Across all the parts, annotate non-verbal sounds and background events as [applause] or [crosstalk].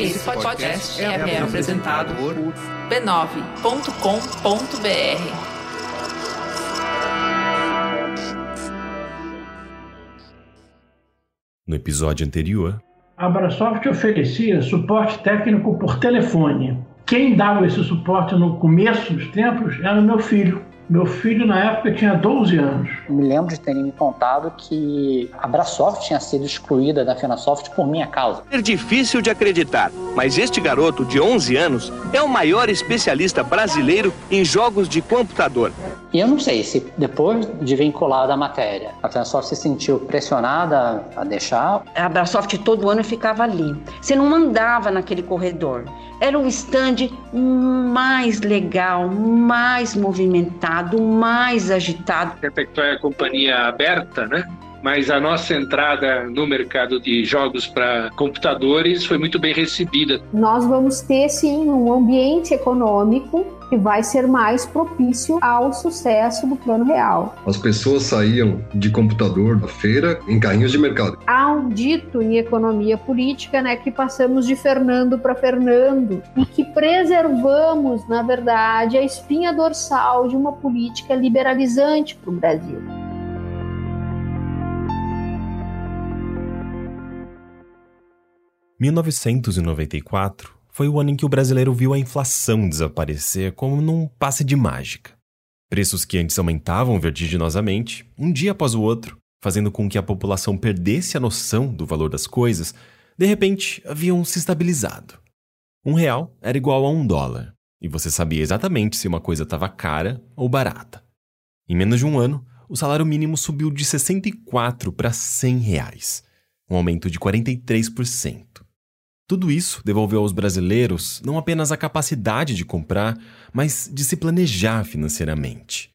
Esse podcast é, é apresentado por b9.com.br. No episódio anterior, a Abrasoft oferecia suporte técnico por telefone. Quem dava esse suporte no começo dos tempos era o meu filho. Meu filho, na época, tinha 12 anos. Me lembro de terem me contado que a Brasoft tinha sido excluída da Fenasoft por minha causa. É difícil de acreditar, mas este garoto de 11 anos é o maior especialista brasileiro em jogos de computador. E eu não sei se depois de vincular da matéria, a Fenasoft se sentiu pressionada a deixar. A Brasoft todo ano ficava ali. Você não andava naquele corredor. Era o stand mais legal, mais movimentado, mais agitado. Tectoy é a companhia aberta, né? Mas a nossa entrada no mercado de jogos para computadores foi muito bem recebida. Nós vamos ter sim um ambiente econômico que vai ser mais propício ao sucesso do plano real. As pessoas saíam de computador da feira em carrinhos de mercado. Há um dito em economia política, né, que passamos de Fernando para Fernando e que preservamos, na verdade, a espinha dorsal de uma política liberalizante para o Brasil. 1994 foi o ano em que o brasileiro viu a inflação desaparecer como num passe de mágica. Preços que antes aumentavam vertiginosamente, um dia após o outro, fazendo com que a população perdesse a noção do valor das coisas, de repente haviam se estabilizado. Um real era igual a um dólar, e você sabia exatamente se uma coisa estava cara ou barata. Em menos de um ano, o salário mínimo subiu de 64 para 100 reais, um aumento de 43%. Tudo isso devolveu aos brasileiros não apenas a capacidade de comprar, mas de se planejar financeiramente.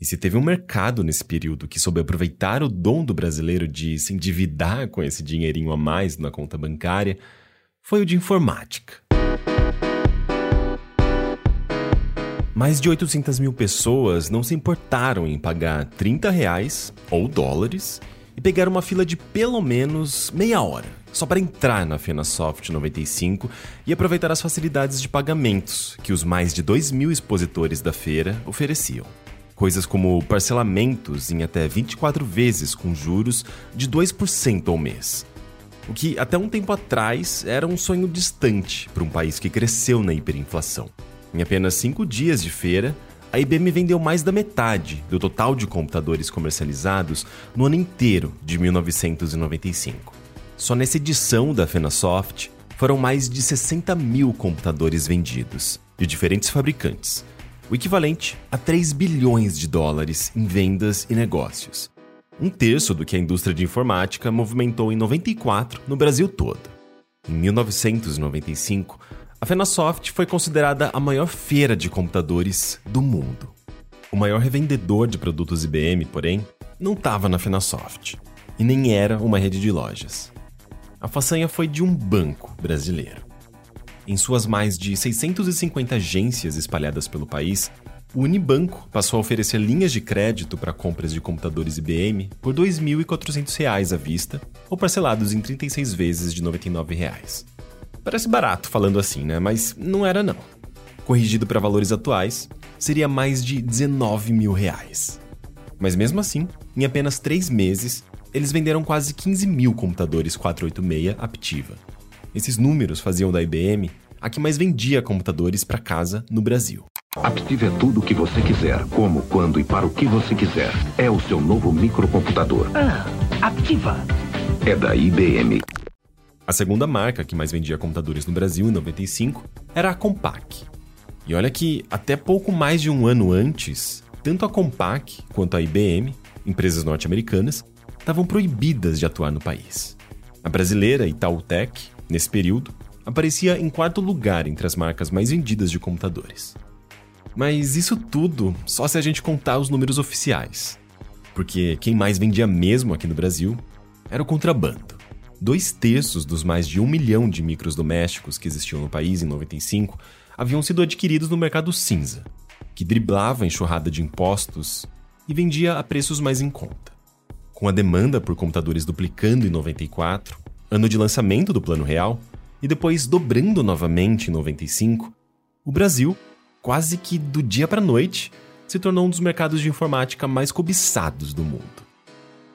E se teve um mercado nesse período que soube aproveitar o dom do brasileiro de se endividar com esse dinheirinho a mais na conta bancária, foi o de informática. Mais de 800 mil pessoas não se importaram em pagar 30 reais ou dólares e pegar uma fila de pelo menos meia hora só para entrar na FenaSoft 95 e aproveitar as facilidades de pagamentos que os mais de 2 mil expositores da feira ofereciam. Coisas como parcelamentos em até 24 vezes com juros de 2% ao mês. O que até um tempo atrás era um sonho distante para um país que cresceu na hiperinflação. Em apenas cinco dias de feira, a IBM vendeu mais da metade do total de computadores comercializados no ano inteiro de 1995. Só nessa edição da FenaSoft foram mais de 60 mil computadores vendidos, de diferentes fabricantes, o equivalente a 3 bilhões de dólares em vendas e negócios. Um terço do que a indústria de informática movimentou em 94 no Brasil todo. Em 1995, a FenaSoft foi considerada a maior feira de computadores do mundo. O maior revendedor de produtos IBM, porém, não estava na FenaSoft e nem era uma rede de lojas. A façanha foi de um banco brasileiro. Em suas mais de 650 agências espalhadas pelo país, o Unibanco passou a oferecer linhas de crédito para compras de computadores IBM por R$ 2.400 à vista ou parcelados em 36 vezes de 99 reais. Parece barato falando assim, né? Mas não era não. Corrigido para valores atuais, seria mais de 19 mil reais. Mas mesmo assim, em apenas três meses, eles venderam quase 15 mil computadores 486 Aptiva. Esses números faziam da IBM a que mais vendia computadores para casa no Brasil. Aptiva é tudo o que você quiser, como, quando e para o que você quiser. É o seu novo microcomputador. Ah, Aptiva. É da IBM. A segunda marca que mais vendia computadores no Brasil em 95 era a Compaq. E olha que até pouco mais de um ano antes, tanto a Compaq quanto a IBM, empresas norte-americanas, estavam proibidas de atuar no país. A brasileira Itautec, nesse período, aparecia em quarto lugar entre as marcas mais vendidas de computadores. Mas isso tudo só se a gente contar os números oficiais. Porque quem mais vendia mesmo aqui no Brasil era o contrabando. Dois terços dos mais de um milhão de micros domésticos que existiam no país em 95 haviam sido adquiridos no mercado cinza, que driblava a enxurrada de impostos e vendia a preços mais em conta. Com a demanda por computadores duplicando em 94, ano de lançamento do Plano Real, e depois dobrando novamente em 95, o Brasil, quase que do dia para a noite, se tornou um dos mercados de informática mais cobiçados do mundo.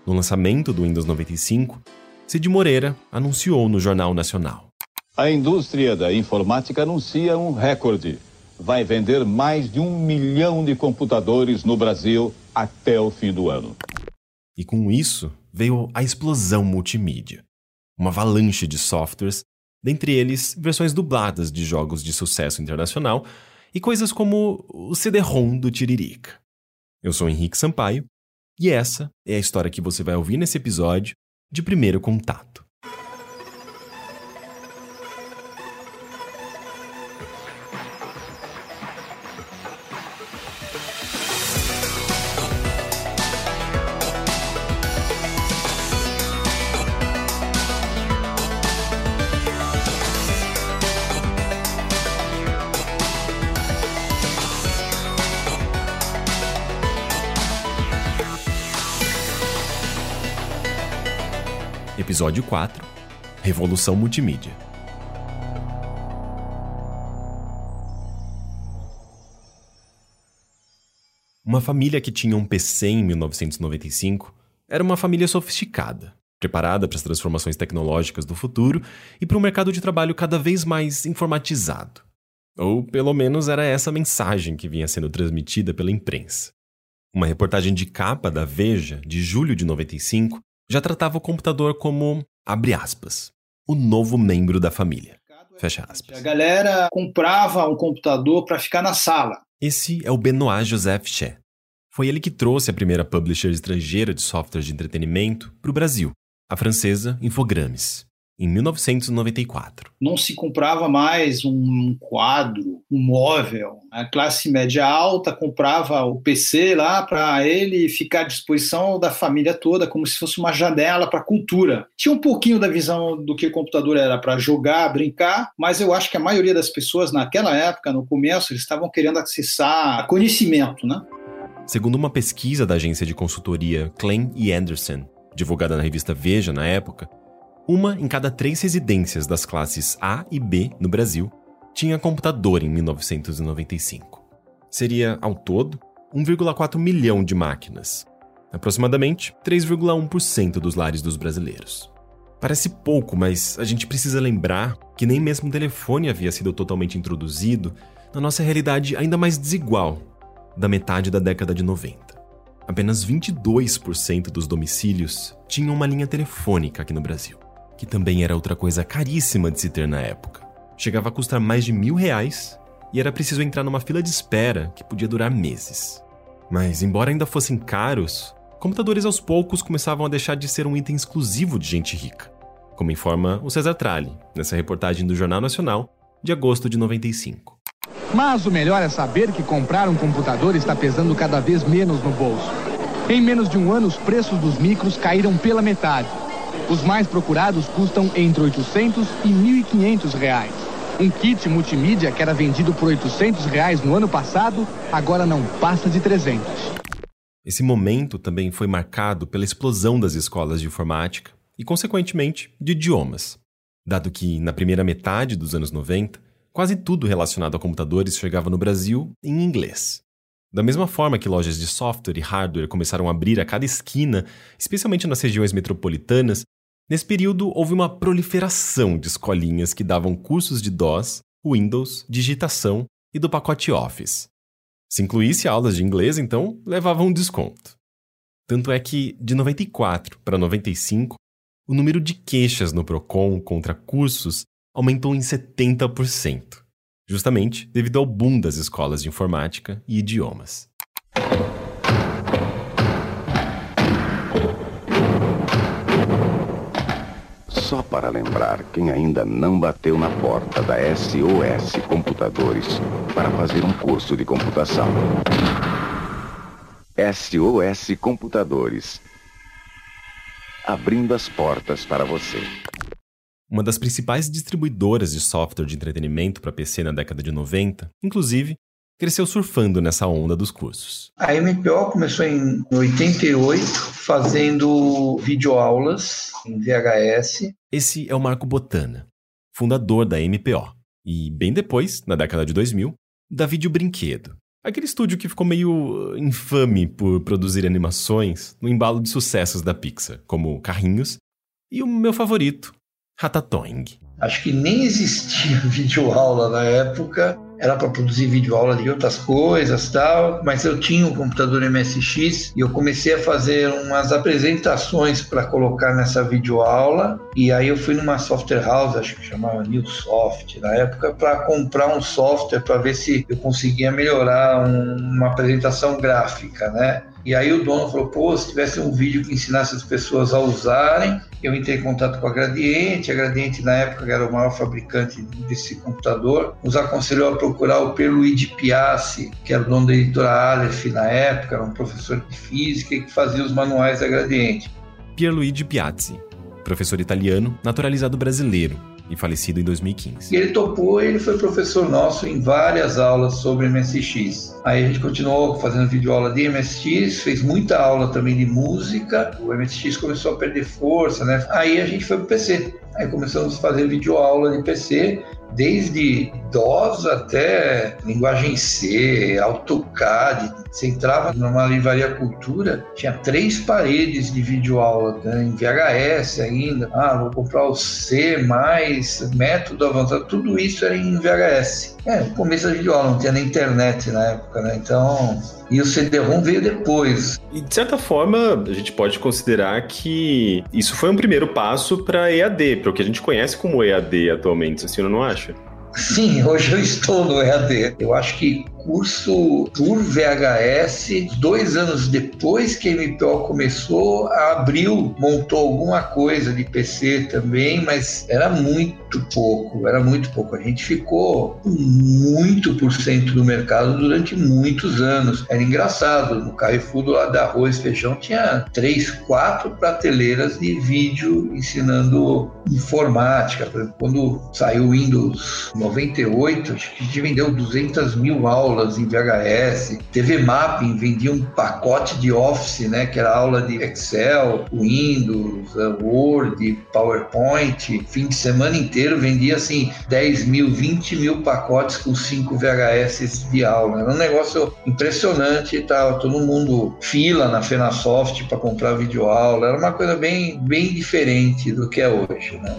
No lançamento do Windows 95, Cid Moreira anunciou no Jornal Nacional: A indústria da informática anuncia um recorde. Vai vender mais de um milhão de computadores no Brasil até o fim do ano. E com isso veio a explosão multimídia. Uma avalanche de softwares, dentre eles versões dubladas de jogos de sucesso internacional e coisas como o CD-ROM do Tiririca. Eu sou Henrique Sampaio e essa é a história que você vai ouvir nesse episódio de Primeiro Contato. Episódio 4 Revolução Multimídia. Uma família que tinha um PC em 1995 era uma família sofisticada, preparada para as transformações tecnológicas do futuro e para um mercado de trabalho cada vez mais informatizado. Ou pelo menos era essa a mensagem que vinha sendo transmitida pela imprensa. Uma reportagem de capa da Veja, de julho de 95, já tratava o computador como, abre aspas, o novo membro da família. Fecha aspas. A galera comprava um computador para ficar na sala. Esse é o Benoit Joseph Che. Foi ele que trouxe a primeira publisher estrangeira de software de entretenimento para o Brasil, a francesa Infogrames em 1994. Não se comprava mais um quadro, um móvel. A classe média alta comprava o PC lá para ele ficar à disposição da família toda, como se fosse uma janela para a cultura. Tinha um pouquinho da visão do que o computador era para jogar, brincar, mas eu acho que a maioria das pessoas naquela época, no começo, eles estavam querendo acessar conhecimento, né? Segundo uma pesquisa da agência de consultoria Klein e Anderson, divulgada na revista Veja na época, uma em cada três residências das classes A e B no Brasil tinha computador em 1995. Seria, ao todo, 1,4 milhão de máquinas, aproximadamente 3,1% dos lares dos brasileiros. Parece pouco, mas a gente precisa lembrar que nem mesmo o telefone havia sido totalmente introduzido na nossa realidade ainda mais desigual da metade da década de 90. Apenas 22% dos domicílios tinham uma linha telefônica aqui no Brasil que também era outra coisa caríssima de se ter na época. Chegava a custar mais de mil reais e era preciso entrar numa fila de espera que podia durar meses. Mas, embora ainda fossem caros, computadores aos poucos começavam a deixar de ser um item exclusivo de gente rica, como informa o César Tralli, nessa reportagem do Jornal Nacional, de agosto de 95. Mas o melhor é saber que comprar um computador está pesando cada vez menos no bolso. Em menos de um ano, os preços dos micros caíram pela metade. Os mais procurados custam entre 800 e 1.500 reais. Um kit multimídia que era vendido por 800 reais no ano passado, agora não passa de 300. Esse momento também foi marcado pela explosão das escolas de informática e, consequentemente, de idiomas. Dado que, na primeira metade dos anos 90, quase tudo relacionado a computadores chegava no Brasil em inglês. Da mesma forma que lojas de software e hardware começaram a abrir a cada esquina, especialmente nas regiões metropolitanas, Nesse período, houve uma proliferação de escolinhas que davam cursos de DOS, Windows, digitação e do pacote Office. Se incluísse aulas de inglês, então, levava um desconto. Tanto é que, de 94 para 95, o número de queixas no Procon contra cursos aumentou em 70%, justamente devido ao boom das escolas de informática e idiomas. Só para lembrar quem ainda não bateu na porta da SOS Computadores para fazer um curso de computação. SOS Computadores abrindo as portas para você. Uma das principais distribuidoras de software de entretenimento para PC na década de 90, inclusive, cresceu surfando nessa onda dos cursos. A MPO começou em 88, fazendo videoaulas em VHS. Esse é o Marco Botana, fundador da MPO. E bem depois, na década de 2000, da Vídeo Brinquedo. Aquele estúdio que ficou meio uh, infame por produzir animações no embalo de sucessos da Pixar, como Carrinhos e o meu favorito, Ratatouille. Acho que nem existia [laughs] videoaula na época, era para produzir videoaula de outras coisas tal, mas eu tinha um computador MSX e eu comecei a fazer umas apresentações para colocar nessa videoaula. E aí eu fui numa software house, acho que chamava Newsoft na época, para comprar um software para ver se eu conseguia melhorar um, uma apresentação gráfica, né? E aí o dono falou, pô, se tivesse um vídeo que ensinasse as pessoas a usarem, eu entrei em contato com a Gradiente, a Gradiente na época era o maior fabricante desse computador, nos aconselhou a procurar o Pierluigi Piassi, que era o dono da editora Aleph na época, era um professor de física e que fazia os manuais da Gradiente. Pierluigi Piazzi, professor italiano, naturalizado brasileiro, e falecido em 2015. E ele topou e ele foi professor nosso em várias aulas sobre MSX. Aí a gente continuou fazendo videoaula de MSX, fez muita aula também de música. O MSX começou a perder força, né? Aí a gente foi pro PC. Aí começamos a fazer videoaula de PC desde DOS até linguagem C, AutoCAD. Você entrava numa livraria cultura, tinha três paredes de videoaula, né, em VHS ainda. Ah, vou comprar o C, mais método avançado, tudo isso era em VHS. É, começo da videoaula, não tinha nem internet na época, né? Então, e o CD-ROM veio depois. E de certa forma, a gente pode considerar que isso foi um primeiro passo para EAD, para o que a gente conhece como EAD atualmente, assim, não acha? Sim, hoje eu estou no EAD. Eu acho que curso por VHS, dois anos depois que a MPO começou, a Abril montou alguma coisa de PC também, mas era muito pouco, era muito pouco. A gente ficou muito por cento do mercado durante muitos anos. Era engraçado, no Carrefour do lado da Arroz Feijão tinha três, quatro prateleiras de vídeo ensinando informática. Quando saiu o Windows 98, acho que a gente vendeu 200 mil aulas aulas em VHS. TV Mapping vendia um pacote de Office, né, que era aula de Excel, Windows, eh, Word, PowerPoint. Fim de semana inteiro vendia assim 10 mil, 20 mil pacotes com 5 VHS de aula. Era um negócio impressionante, tava todo mundo fila na Fenasoft para comprar videoaula. Era uma coisa bem, bem diferente do que é hoje, né?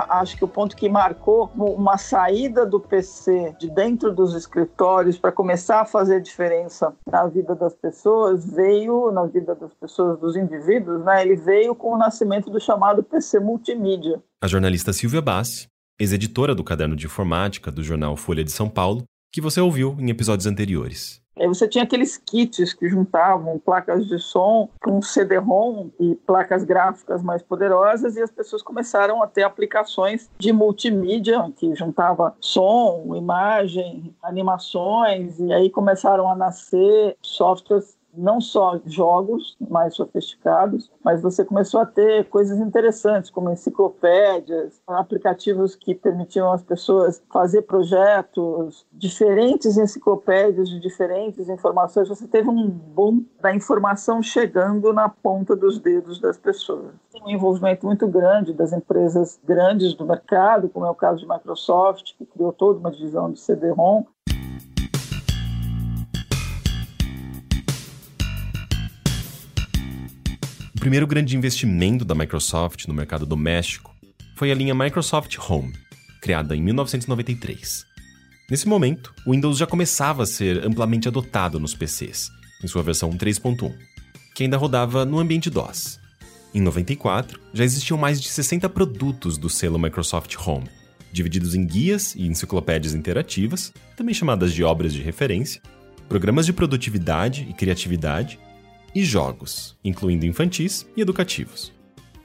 Acho que o ponto que marcou uma saída do PC de dentro dos escritórios para começar a fazer diferença na vida das pessoas veio, na vida das pessoas, dos indivíduos, né? Ele veio com o nascimento do chamado PC multimídia. A jornalista Silvia Bassi, ex-editora do Caderno de Informática do jornal Folha de São Paulo, que você ouviu em episódios anteriores. Aí você tinha aqueles kits que juntavam placas de som com CD-ROM e placas gráficas mais poderosas e as pessoas começaram a ter aplicações de multimídia que juntava som, imagem, animações e aí começaram a nascer softwares não só jogos mais sofisticados, mas você começou a ter coisas interessantes, como enciclopédias, aplicativos que permitiam às pessoas fazer projetos, diferentes enciclopédias de diferentes informações. Você teve um boom da informação chegando na ponta dos dedos das pessoas. Tem um envolvimento muito grande das empresas grandes do mercado, como é o caso de Microsoft, que criou toda uma divisão de CD-ROM, primeiro grande investimento da Microsoft no mercado doméstico foi a linha Microsoft Home, criada em 1993. Nesse momento, o Windows já começava a ser amplamente adotado nos PCs, em sua versão 3.1, que ainda rodava no ambiente DOS. Em 94, já existiam mais de 60 produtos do selo Microsoft Home, divididos em guias e enciclopédias interativas, também chamadas de obras de referência, programas de produtividade e criatividade e jogos, incluindo infantis e educativos.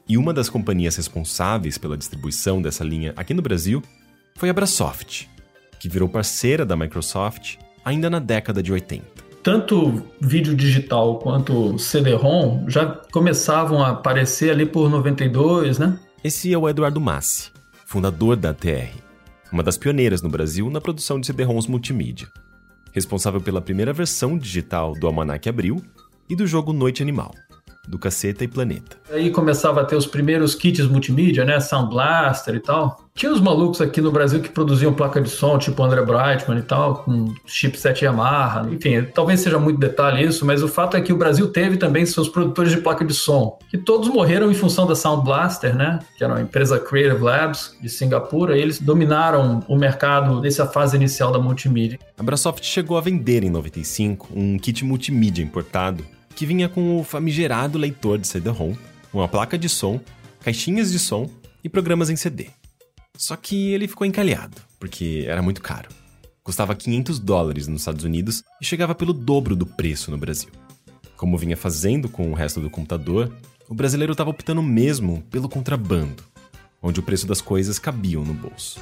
E uma das companhias responsáveis pela distribuição dessa linha aqui no Brasil foi a Brasoft, que virou parceira da Microsoft ainda na década de 80. Tanto vídeo digital quanto CD-ROM já começavam a aparecer ali por 92, né? Esse é o Eduardo Massi, fundador da TR, uma das pioneiras no Brasil na produção de CD-ROMs multimídia. Responsável pela primeira versão digital do Almanac Abril e do jogo Noite Animal, do Caceta e Planeta. Aí começava a ter os primeiros kits multimídia, né? Sound Blaster e tal. Tinha os malucos aqui no Brasil que produziam placa de som, tipo André Brightman e tal, com chipset Yamaha. Enfim, talvez seja muito detalhe isso, mas o fato é que o Brasil teve também seus produtores de placa de som, que todos morreram em função da Sound Blaster, né? Que era uma empresa Creative Labs de Singapura, e eles dominaram o mercado nessa fase inicial da multimídia. A Brasoft chegou a vender em 95 um kit multimídia importado que vinha com o famigerado leitor de CD-ROM, uma placa de som, caixinhas de som e programas em CD. Só que ele ficou encalhado, porque era muito caro. Custava 500 dólares nos Estados Unidos e chegava pelo dobro do preço no Brasil. Como vinha fazendo com o resto do computador, o brasileiro estava optando mesmo pelo contrabando, onde o preço das coisas cabiam no bolso.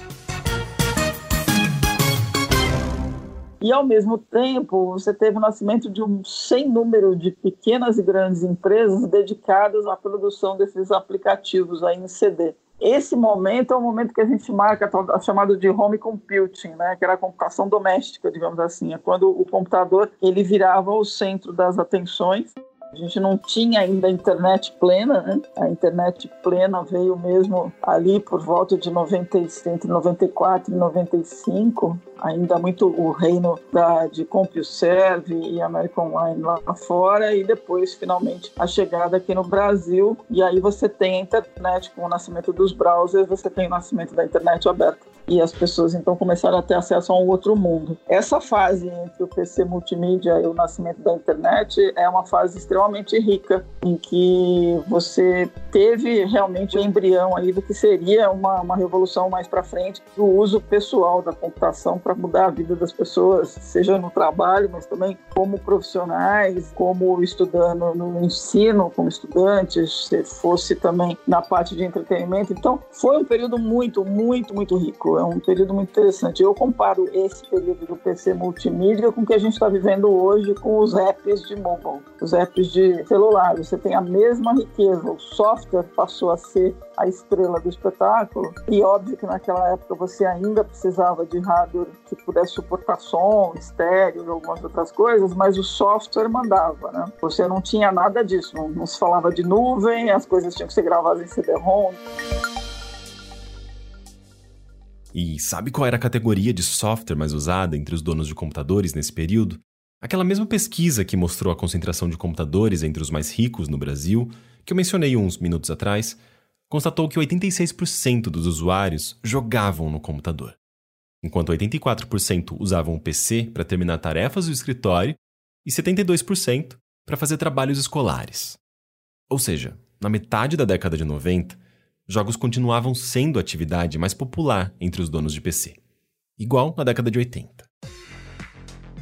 E, ao mesmo tempo, você teve o nascimento de um sem número de pequenas e grandes empresas dedicadas à produção desses aplicativos aí em CD. Esse momento é o momento que a gente marca a chamada de home computing, né, que era a computação doméstica, digamos assim, é quando o computador ele virava o centro das atenções. A gente não tinha ainda internet plena, né? A internet plena veio mesmo ali por volta de 90, entre 94 e 95, ainda muito o reino da, de CompuServe e American Online lá fora, e depois, finalmente, a chegada aqui no Brasil. E aí você tem a internet, com o nascimento dos browsers, você tem o nascimento da internet aberta. E as pessoas então começaram a ter acesso a um outro mundo. Essa fase entre o PC multimídia e o nascimento da internet é uma fase extremamente rica, em que você teve realmente o embrião aí do que seria uma, uma revolução mais para frente do uso pessoal da computação para mudar a vida das pessoas, seja no trabalho, mas também como profissionais, como estudando no ensino, como estudantes, se fosse também na parte de entretenimento. Então, foi um período muito, muito, muito rico. É um período muito interessante. Eu comparo esse período do PC multimídia com o que a gente está vivendo hoje com os apps de mobile, os apps de celular. Você tem a mesma riqueza. O software passou a ser a estrela do espetáculo. E óbvio que naquela época você ainda precisava de hardware que pudesse suportar som, estéreo e algumas outras coisas, mas o software mandava, né? Você não tinha nada disso, não, não se falava de nuvem, as coisas tinham que ser gravadas em CD-ROM. E sabe qual era a categoria de software mais usada entre os donos de computadores nesse período? Aquela mesma pesquisa que mostrou a concentração de computadores entre os mais ricos no Brasil, que eu mencionei uns minutos atrás, constatou que 86% dos usuários jogavam no computador, enquanto 84% usavam o PC para terminar tarefas do escritório e 72% para fazer trabalhos escolares. Ou seja, na metade da década de 90, jogos continuavam sendo a atividade mais popular entre os donos de PC, igual na década de 80.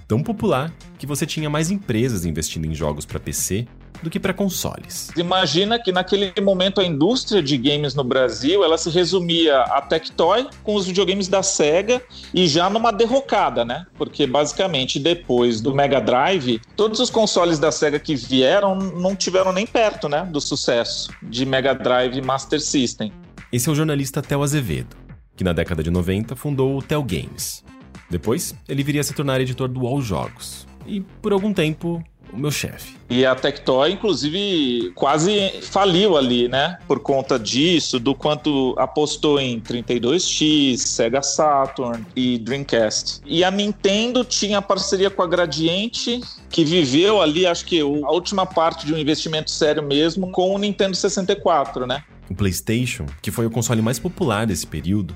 Tão popular que você tinha mais empresas investindo em jogos para PC do que para consoles. Imagina que naquele momento a indústria de games no Brasil ela se resumia a Tectoy com os videogames da Sega e já numa derrocada, né? Porque basicamente depois do Mega Drive, todos os consoles da Sega que vieram não tiveram nem perto, né, do sucesso de Mega Drive e Master System. Esse é o jornalista Theo Azevedo, que na década de 90 fundou o Tel Games. Depois, ele viria a se tornar editor do All Jogos. E, por algum tempo, o meu chefe. E a Tectoy, inclusive, quase faliu ali, né? Por conta disso, do quanto apostou em 32X, Sega Saturn e Dreamcast. E a Nintendo tinha parceria com a Gradiente, que viveu ali, acho que a última parte de um investimento sério mesmo, com o Nintendo 64, né? O PlayStation, que foi o console mais popular desse período,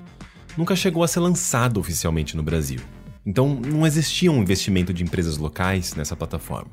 nunca chegou a ser lançado oficialmente no Brasil. Então, não existia um investimento de empresas locais nessa plataforma.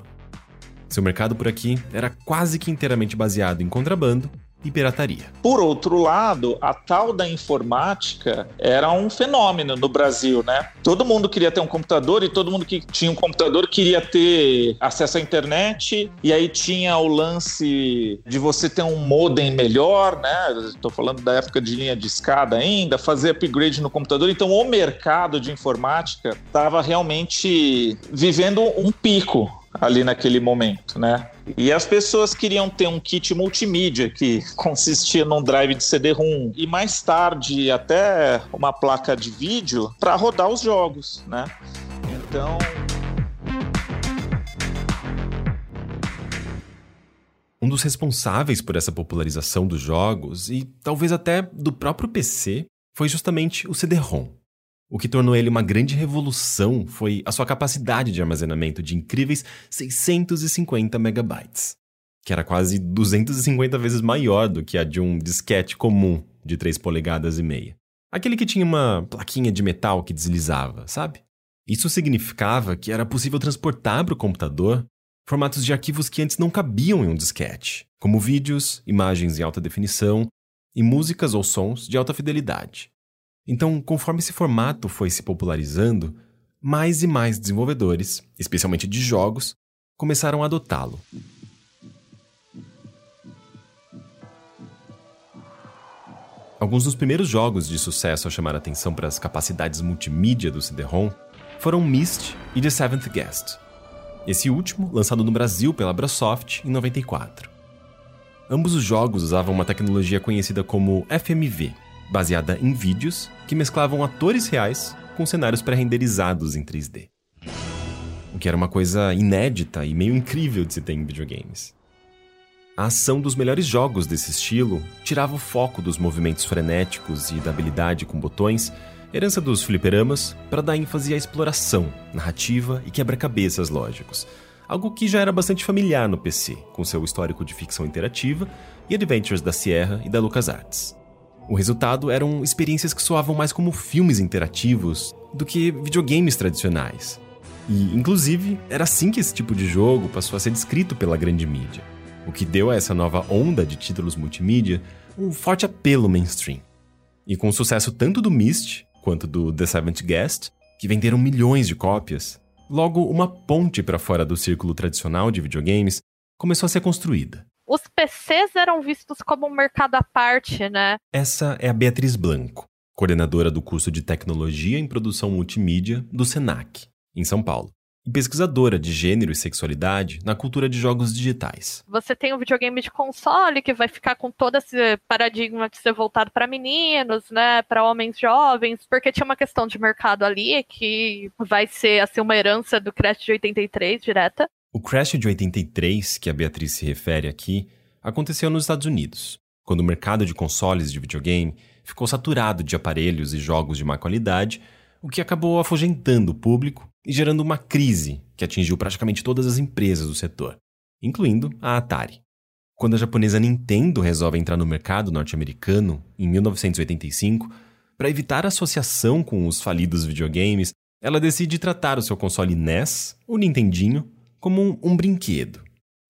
Seu mercado por aqui era quase que inteiramente baseado em contrabando e pirataria. Por outro lado, a tal da informática era um fenômeno no Brasil, né? Todo mundo queria ter um computador e todo mundo que tinha um computador queria ter acesso à internet e aí tinha o lance de você ter um modem melhor, né? Estou falando da época de linha de escada ainda, fazer upgrade no computador. Então, o mercado de informática estava realmente vivendo um pico ali naquele momento, né? E as pessoas queriam ter um kit multimídia que [laughs] consistia num drive de CD-ROM e mais tarde até uma placa de vídeo para rodar os jogos, né? Então Um dos responsáveis por essa popularização dos jogos e talvez até do próprio PC foi justamente o CD-ROM. O que tornou ele uma grande revolução foi a sua capacidade de armazenamento de incríveis 650 megabytes, que era quase 250 vezes maior do que a de um disquete comum de 3 polegadas e meia. Aquele que tinha uma plaquinha de metal que deslizava, sabe? Isso significava que era possível transportar para o computador formatos de arquivos que antes não cabiam em um disquete, como vídeos, imagens em alta definição e músicas ou sons de alta fidelidade. Então, conforme esse formato foi se popularizando, mais e mais desenvolvedores, especialmente de jogos, começaram a adotá-lo. Alguns dos primeiros jogos de sucesso a chamar atenção para as capacidades multimídia do CD-ROM foram Myst e The Seventh Guest. Esse último, lançado no Brasil pela Brasoft em 94. Ambos os jogos usavam uma tecnologia conhecida como FMV, baseada em vídeos que mesclavam atores reais com cenários pré-renderizados em 3D. O que era uma coisa inédita e meio incrível de se ter em videogames. A ação dos melhores jogos desse estilo tirava o foco dos movimentos frenéticos e da habilidade com botões, herança dos fliperamas, para dar ênfase à exploração, narrativa e quebra-cabeças lógicos, algo que já era bastante familiar no PC, com seu histórico de ficção interativa e adventures da Sierra e da LucasArts. O resultado eram experiências que soavam mais como filmes interativos do que videogames tradicionais. E, inclusive, era assim que esse tipo de jogo passou a ser descrito pela grande mídia o que deu a essa nova onda de títulos multimídia um forte apelo mainstream. E com o sucesso tanto do Myst quanto do The Seventh Guest, que venderam milhões de cópias, logo uma ponte para fora do círculo tradicional de videogames começou a ser construída. Os PCs eram vistos como um mercado à parte, né? Essa é a Beatriz Blanco, coordenadora do curso de Tecnologia em Produção Multimídia do SENAC, em São Paulo e pesquisadora de gênero e sexualidade na cultura de jogos digitais. Você tem um videogame de console que vai ficar com todo esse paradigma de ser voltado para meninos, né, para homens jovens, porque tinha uma questão de mercado ali que vai ser assim uma herança do Crash de 83 direta. O Crash de 83, que a Beatriz se refere aqui, aconteceu nos Estados Unidos, quando o mercado de consoles de videogame ficou saturado de aparelhos e jogos de má qualidade, o que acabou afugentando o público e gerando uma crise que atingiu praticamente todas as empresas do setor, incluindo a Atari. Quando a japonesa Nintendo resolve entrar no mercado norte-americano em 1985, para evitar associação com os falidos videogames, ela decide tratar o seu console NES, o Nintendinho, como um, um brinquedo.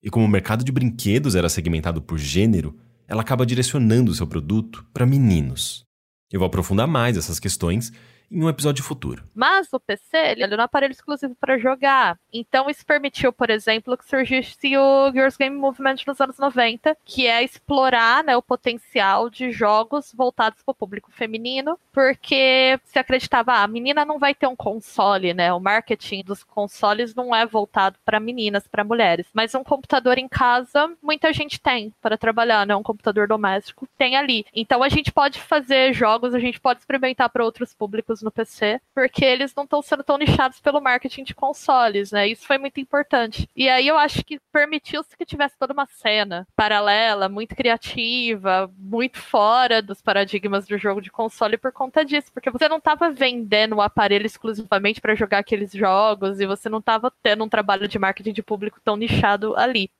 E como o mercado de brinquedos era segmentado por gênero, ela acaba direcionando seu produto para meninos. Eu vou aprofundar mais essas questões em um episódio futuro. Mas o PC, ele era um aparelho exclusivo para jogar. Então isso permitiu, por exemplo, que surgisse o Girls Game Movement nos anos 90, que é explorar né, o potencial de jogos voltados para o público feminino, porque se acreditava, ah, a menina não vai ter um console, né? O marketing dos consoles não é voltado para meninas, para mulheres. Mas um computador em casa, muita gente tem para trabalhar, né? Um computador doméstico tem ali. Então a gente pode fazer jogos, a gente pode experimentar para outros públicos no PC, porque eles não estão sendo tão nichados pelo marketing de consoles, né? Isso foi muito importante. E aí eu acho que permitiu-se que tivesse toda uma cena paralela, muito criativa, muito fora dos paradigmas do jogo de console por conta disso, porque você não estava vendendo o aparelho exclusivamente para jogar aqueles jogos e você não estava tendo um trabalho de marketing de público tão nichado ali.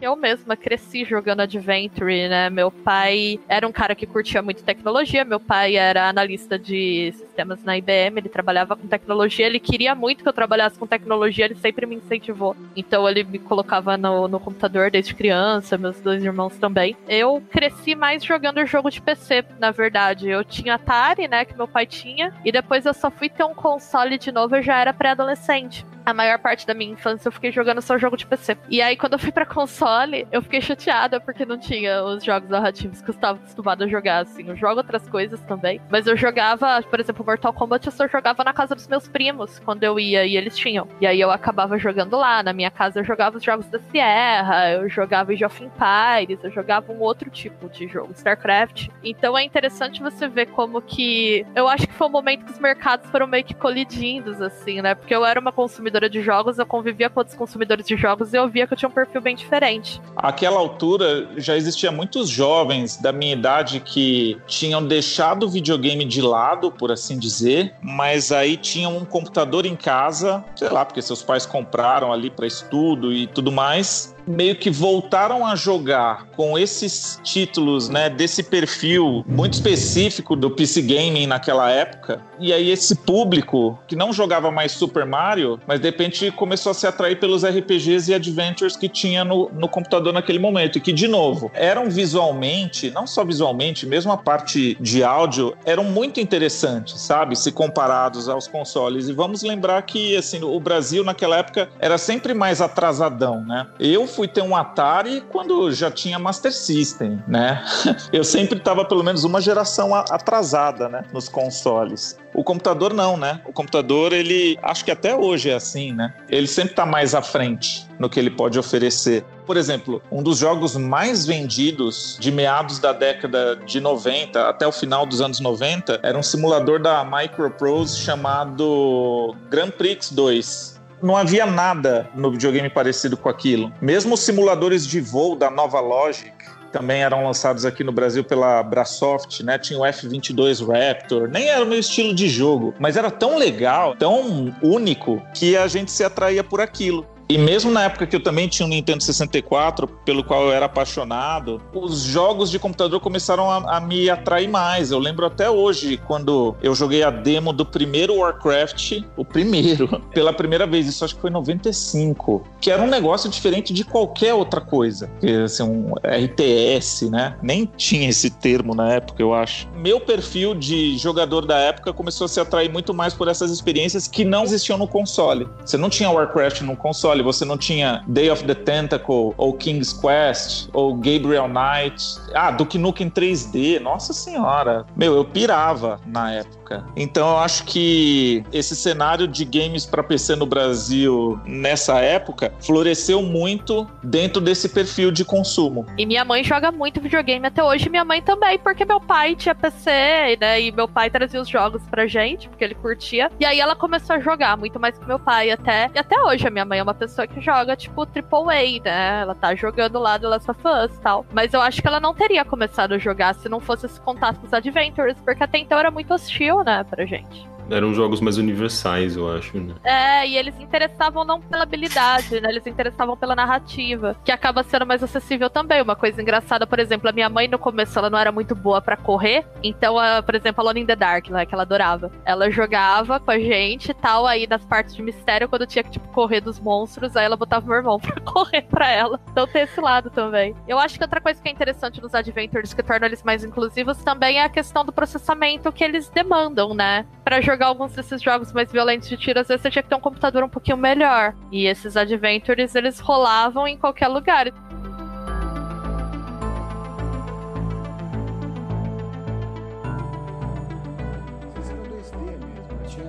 Eu mesma cresci jogando Adventure, né? Meu pai era um cara que curtia muito tecnologia. Meu pai era analista de sistemas na IBM, ele trabalhava com tecnologia. Ele queria muito que eu trabalhasse com tecnologia, ele sempre me incentivou. Então ele me colocava no, no computador desde criança, meus dois irmãos também. Eu cresci mais jogando jogo de PC, na verdade. Eu tinha Atari, né? Que meu pai tinha. E depois eu só fui ter um console de novo, eu já era pré-adolescente a maior parte da minha infância eu fiquei jogando só jogo de PC. E aí, quando eu fui pra console, eu fiquei chateada porque não tinha os jogos narrativos que eu estava acostumada a jogar, assim. Eu jogo outras coisas também. Mas eu jogava, por exemplo, Mortal Kombat, eu só jogava na casa dos meus primos, quando eu ia e eles tinham. E aí eu acabava jogando lá. Na minha casa eu jogava os jogos da Sierra, eu jogava Age of Empires, eu jogava um outro tipo de jogo, StarCraft. Então é interessante você ver como que. Eu acho que foi um momento que os mercados foram meio que colidindo, assim, né? Porque eu era uma consumidora consumidora de jogos, eu convivia com outros consumidores de jogos e eu via que eu tinha um perfil bem diferente. Aquela altura já existia muitos jovens da minha idade que tinham deixado o videogame de lado, por assim dizer, mas aí tinham um computador em casa, sei lá, porque seus pais compraram ali para estudo e tudo mais, meio que voltaram a jogar com esses títulos, né, desse perfil muito específico do PC Gaming naquela época. E aí esse público que não jogava mais Super Mario, mas de repente começou a se atrair pelos RPGs e adventures que tinha no, no computador naquele momento. E que, de novo, eram visualmente, não só visualmente, mesmo a parte de áudio, eram muito interessantes, sabe? Se comparados aos consoles. E vamos lembrar que, assim, o Brasil naquela época era sempre mais atrasadão, né? Eu fui ter um Atari quando já tinha Master System, né? [laughs] Eu sempre estava pelo menos uma geração atrasada, né, nos consoles. O computador não, né? O computador, ele, acho que até hoje é assim, né? Ele sempre está mais à frente no que ele pode oferecer. Por exemplo, um dos jogos mais vendidos de meados da década de 90 até o final dos anos 90 era um simulador da Microprose chamado Grand Prix 2 não havia nada no videogame parecido com aquilo. Mesmo os simuladores de voo da Nova Logic também eram lançados aqui no Brasil pela Brasoft, né? Tinha o F22 Raptor, nem era o meu estilo de jogo, mas era tão legal, tão único que a gente se atraía por aquilo. E mesmo na época que eu também tinha um Nintendo 64, pelo qual eu era apaixonado, os jogos de computador começaram a, a, me atrair mais. Eu lembro até hoje, quando eu joguei a demo do primeiro Warcraft, o primeiro, [laughs] pela primeira vez, isso acho que foi em 95, que era um negócio diferente de qualquer outra coisa. Assim, um RTS, né? Nem tinha esse termo na época, eu acho. Meu perfil de jogador da época começou a se atrair muito mais por essas experiências que não existiam no console. Você não tinha Warcraft no console você não tinha Day of the Tentacle, ou King's Quest, ou Gabriel Knight. Ah, Duke Nukem 3D. Nossa senhora. Meu, eu pirava na época. Então eu acho que esse cenário de games para PC no Brasil nessa época floresceu muito dentro desse perfil de consumo. E minha mãe joga muito videogame até hoje, minha mãe também, porque meu pai tinha PC, né? E meu pai trazia os jogos pra gente, porque ele curtia. E aí ela começou a jogar muito mais que meu pai até. E até hoje a minha mãe é uma pessoa pessoa que joga, tipo, AAA, né? Ela tá jogando lá do Last of Us e tal. Mas eu acho que ela não teria começado a jogar se não fosse esse contato com os Adventures, porque até então era muito hostil, né, pra gente. Eram jogos mais universais, eu acho, né? É, e eles interessavam não pela habilidade, né? Eles interessavam pela narrativa, que acaba sendo mais acessível também. Uma coisa engraçada, por exemplo, a minha mãe no começo ela não era muito boa para correr, então, a, por exemplo, Alone in the Dark, né, que ela adorava. Ela jogava com a gente e tal, aí nas partes de mistério, quando tinha que, tipo, correr dos monstros, aí ela botava meu irmão [laughs] pra correr pra ela. Então tem esse lado também. Eu acho que outra coisa que é interessante nos Adventures, que torna eles mais inclusivos, também é a questão do processamento que eles demandam, né? Pra jogar jogar alguns desses jogos mais violentos de tiro, às vezes você tinha que ter um computador um pouquinho melhor. E esses adventures, eles rolavam em qualquer lugar.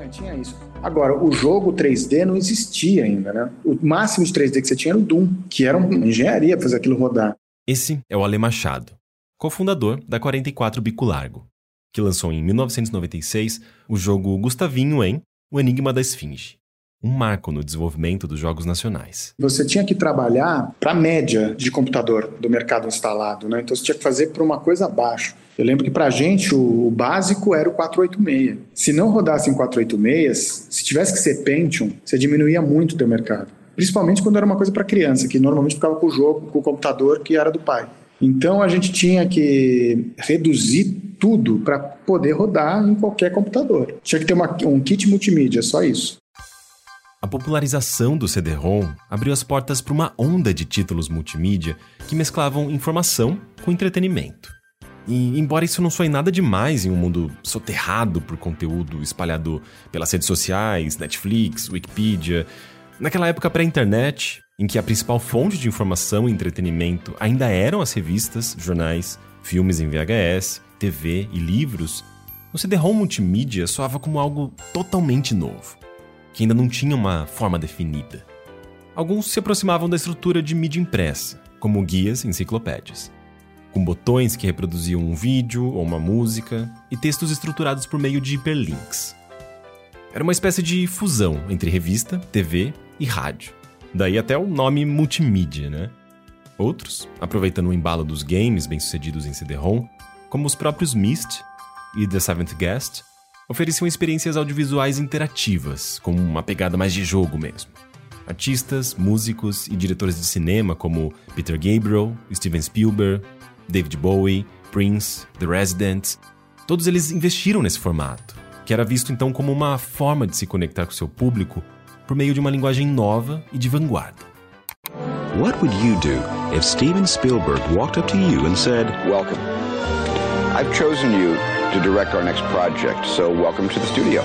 tinha isso. Agora, o jogo 3D não existia ainda, né? O máximo de 3D que você tinha era o Doom, que era uma engenharia fazer aquilo rodar. Esse é o Ale Machado, cofundador da 44 Bico Largo que lançou em 1996 o jogo Gustavinho em O Enigma da Esfinge. Um marco no desenvolvimento dos jogos nacionais. Você tinha que trabalhar para a média de computador do mercado instalado, né? Então você tinha que fazer para uma coisa abaixo. Eu lembro que para a gente o, básico era o 486. Se não rodasse em 486, se tivesse que ser Pentium, você diminuía muito o mercado. Principalmente quando era uma coisa para criança, que normalmente ficava com o jogo, com o computador que era do pai. Então a gente tinha que reduzir tudo para poder rodar em qualquer computador. Tinha que ter uma, um kit multimídia, só isso. A popularização do CD-ROM abriu as portas para uma onda de títulos multimídia que mesclavam informação com entretenimento. E, embora isso não soe nada demais em um mundo soterrado por conteúdo espalhado pelas redes sociais, Netflix, Wikipedia, naquela época pré-internet, em que a principal fonte de informação e entretenimento ainda eram as revistas, jornais, filmes em VHS, TV e livros, o CD-ROM multimídia soava como algo totalmente novo, que ainda não tinha uma forma definida. Alguns se aproximavam da estrutura de mídia impressa, como guias e enciclopédias, com botões que reproduziam um vídeo ou uma música e textos estruturados por meio de hiperlinks. Era uma espécie de fusão entre revista, TV e rádio. Daí até o nome multimídia, né? Outros, aproveitando o embalo dos games bem-sucedidos em CD-ROM, como os próprios Myst e The Seventh Guest, ofereciam experiências audiovisuais interativas, com uma pegada mais de jogo mesmo. Artistas, músicos e diretores de cinema como Peter Gabriel, Steven Spielberg, David Bowie, Prince, The Residents, todos eles investiram nesse formato, que era visto então como uma forma de se conectar com seu público por meio de uma linguagem nova e de vanguarda. What would you do if Steven Spielberg walked up to you and said, Welcome. I've chosen you to direct our next project, so welcome to the studio.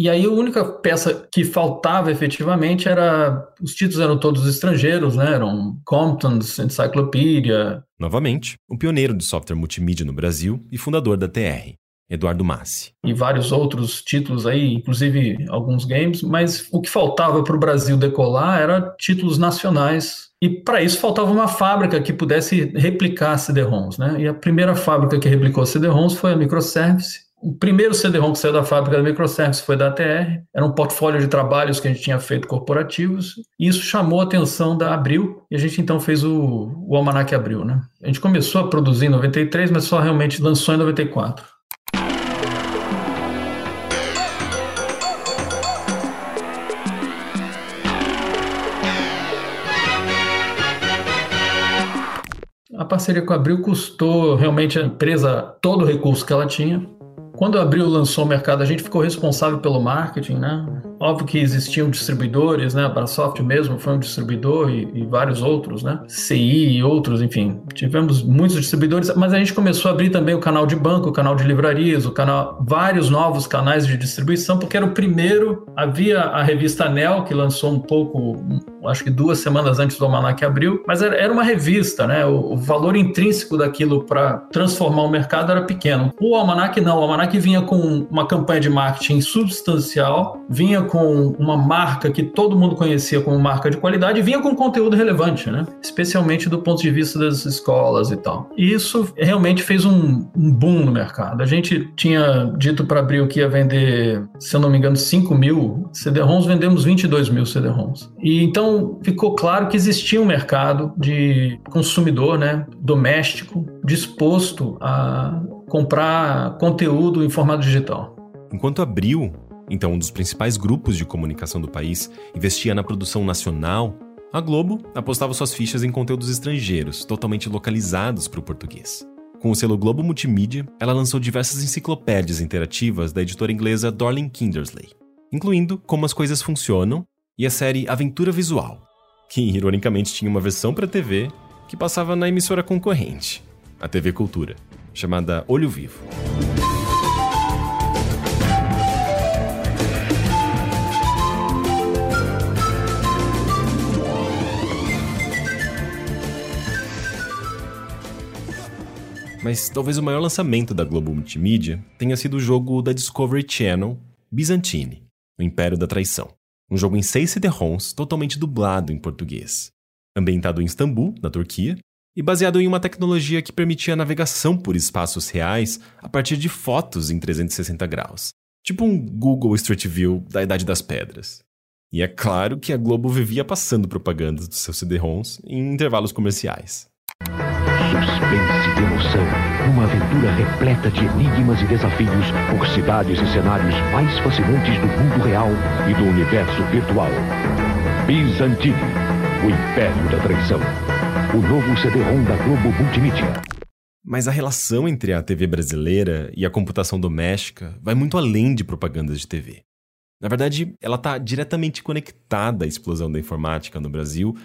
E aí a única peça que faltava efetivamente era. Os títulos eram todos estrangeiros, né? Eram Compton's Encyclopedia. Novamente, o pioneiro de software multimídia no Brasil e fundador da TR, Eduardo Massi. E vários outros títulos aí, inclusive alguns games, mas o que faltava para o Brasil decolar era títulos nacionais. E para isso faltava uma fábrica que pudesse replicar CD-ROMs, né? E a primeira fábrica que replicou CD-ROMs foi a Microservice, o primeiro CD-ROM que saiu da fábrica da Microservice foi da ATR, era um portfólio de trabalhos que a gente tinha feito corporativos, e isso chamou a atenção da Abril, e a gente então fez o, o Almanac Abril. Né? A gente começou a produzir em 93, mas só realmente lançou em 94. A parceria com a Abril custou realmente a empresa todo o recurso que ela tinha, quando a Abril lançou o mercado, a gente ficou responsável pelo marketing, né? Óbvio que existiam distribuidores, né? A Brasoft mesmo foi um distribuidor e, e, vários outros, né? CI e outros, enfim. Tivemos muitos distribuidores, mas a gente começou a abrir também o canal de banco, o canal de livrarias, o canal, vários novos canais de distribuição, porque era o primeiro. Havia a revista Nel, que lançou um pouco, acho que duas semanas antes do Almanac Abril, mas era, uma revista, né? O, valor intrínseco daquilo para transformar o mercado era pequeno. O Almanac não, o Almanac vinha com uma campanha de marketing substancial, vinha com uma marca que todo mundo conhecia como marca de qualidade e vinha com conteúdo relevante, né? Especialmente do ponto de vista das escolas e tal. E isso realmente fez um, um boom no mercado. A gente tinha dito para Abril que ia vender, se eu não me engano, 5 mil CD-ROMs, vendemos 22 mil CD-ROMs. E então ficou claro que existia um mercado de consumidor, né, doméstico, disposto a comprar conteúdo em formato digital. Enquanto Abril então um dos principais grupos de comunicação do país, investia na produção nacional, a Globo apostava suas fichas em conteúdos estrangeiros, totalmente localizados para o português. Com o selo Globo Multimídia, ela lançou diversas enciclopédias interativas da editora inglesa Dorling Kindersley, incluindo Como as Coisas Funcionam e a série Aventura Visual, que ironicamente tinha uma versão para TV que passava na emissora concorrente, a TV Cultura, chamada Olho Vivo. mas talvez o maior lançamento da Globo Multimídia tenha sido o jogo da Discovery Channel, Byzantine, o Império da Traição. Um jogo em seis CD-ROMs totalmente dublado em português. Ambientado em Istambul, na Turquia, e baseado em uma tecnologia que permitia navegação por espaços reais a partir de fotos em 360 graus. Tipo um Google Street View da Idade das Pedras. E é claro que a Globo vivia passando propagandas dos seus CD-ROMs em intervalos comerciais suspense e emoção, numa aventura repleta de enigmas e desafios por cidades e cenários mais fascinantes do mundo real e do universo virtual. Byzantine, o Império da Traição. O novo CD-ROM da Globo Multimídia. Mas a relação entre a TV brasileira e a computação doméstica vai muito além de propagandas de TV. Na verdade, ela está diretamente conectada à explosão da informática no Brasil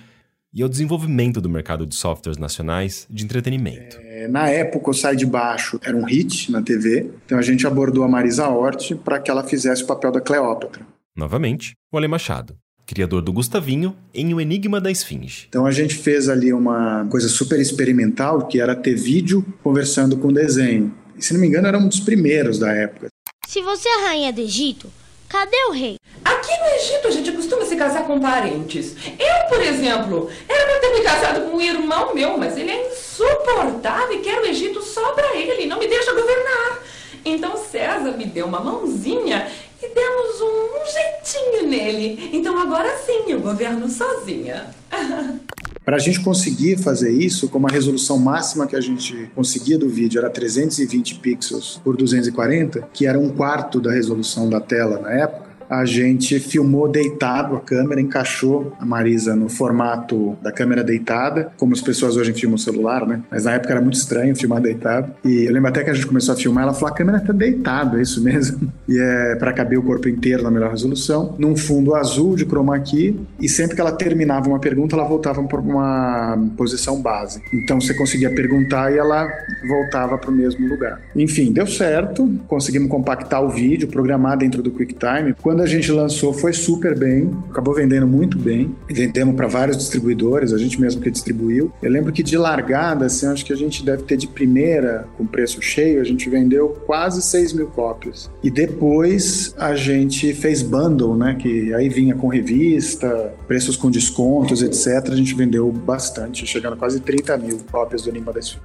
e ao desenvolvimento do mercado de softwares nacionais de entretenimento. É, na época, o Sai de Baixo era um hit na TV, então a gente abordou a Marisa Hort para que ela fizesse o papel da Cleópatra. Novamente, o Ale Machado, criador do Gustavinho em O Enigma da Esfinge. Então a gente fez ali uma coisa super experimental, que era ter vídeo conversando com desenho. E se não me engano, era um dos primeiros da época. Se você é rainha do Egito, Cadê o rei? Aqui no Egito a gente costuma se casar com parentes. Eu, por exemplo, era pra ter me casado com um irmão meu, mas ele é insuportável e quer o Egito só pra ele, não me deixa governar. Então César me deu uma mãozinha e demos um jeitinho nele. Então agora sim eu governo sozinha. [laughs] Para a gente conseguir fazer isso, como a resolução máxima que a gente conseguia do vídeo era 320 pixels por 240, que era um quarto da resolução da tela na época, a gente filmou deitado a câmera, encaixou a Marisa no formato da câmera deitada, como as pessoas hoje filmam o celular, né? Mas na época era muito estranho filmar deitado. E eu lembro até que a gente começou a filmar, ela falou: a câmera tá deitada, é isso mesmo. [laughs] E é para caber o corpo inteiro na melhor resolução, num fundo azul de chroma key, e sempre que ela terminava uma pergunta, ela voltava para uma posição base. Então você conseguia perguntar e ela voltava para o mesmo lugar. Enfim, deu certo, conseguimos compactar o vídeo, programar dentro do QuickTime. Quando a gente lançou, foi super bem, acabou vendendo muito bem. Vendemos para vários distribuidores, a gente mesmo que distribuiu. Eu lembro que de largada, assim, acho que a gente deve ter de primeira, com preço cheio, a gente vendeu quase 6 mil cópias. E depois a gente fez bundle, né? Que aí vinha com revista, preços com descontos, etc. A gente vendeu bastante, chegando a quase 30 mil cópias do Enigma das.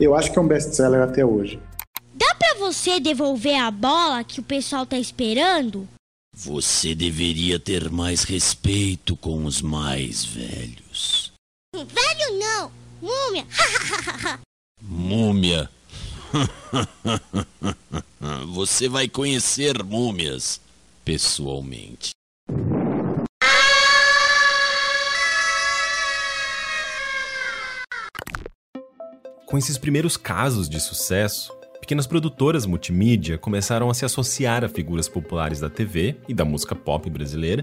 Eu acho que é um best-seller até hoje. Dá pra você devolver a bola que o pessoal tá esperando? Você deveria ter mais respeito com os mais velhos. Velho não! Múmia! [laughs] Múmia. [laughs] Você vai conhecer múmias pessoalmente. Com esses primeiros casos de sucesso, pequenas produtoras multimídia começaram a se associar a figuras populares da TV e da música pop brasileira,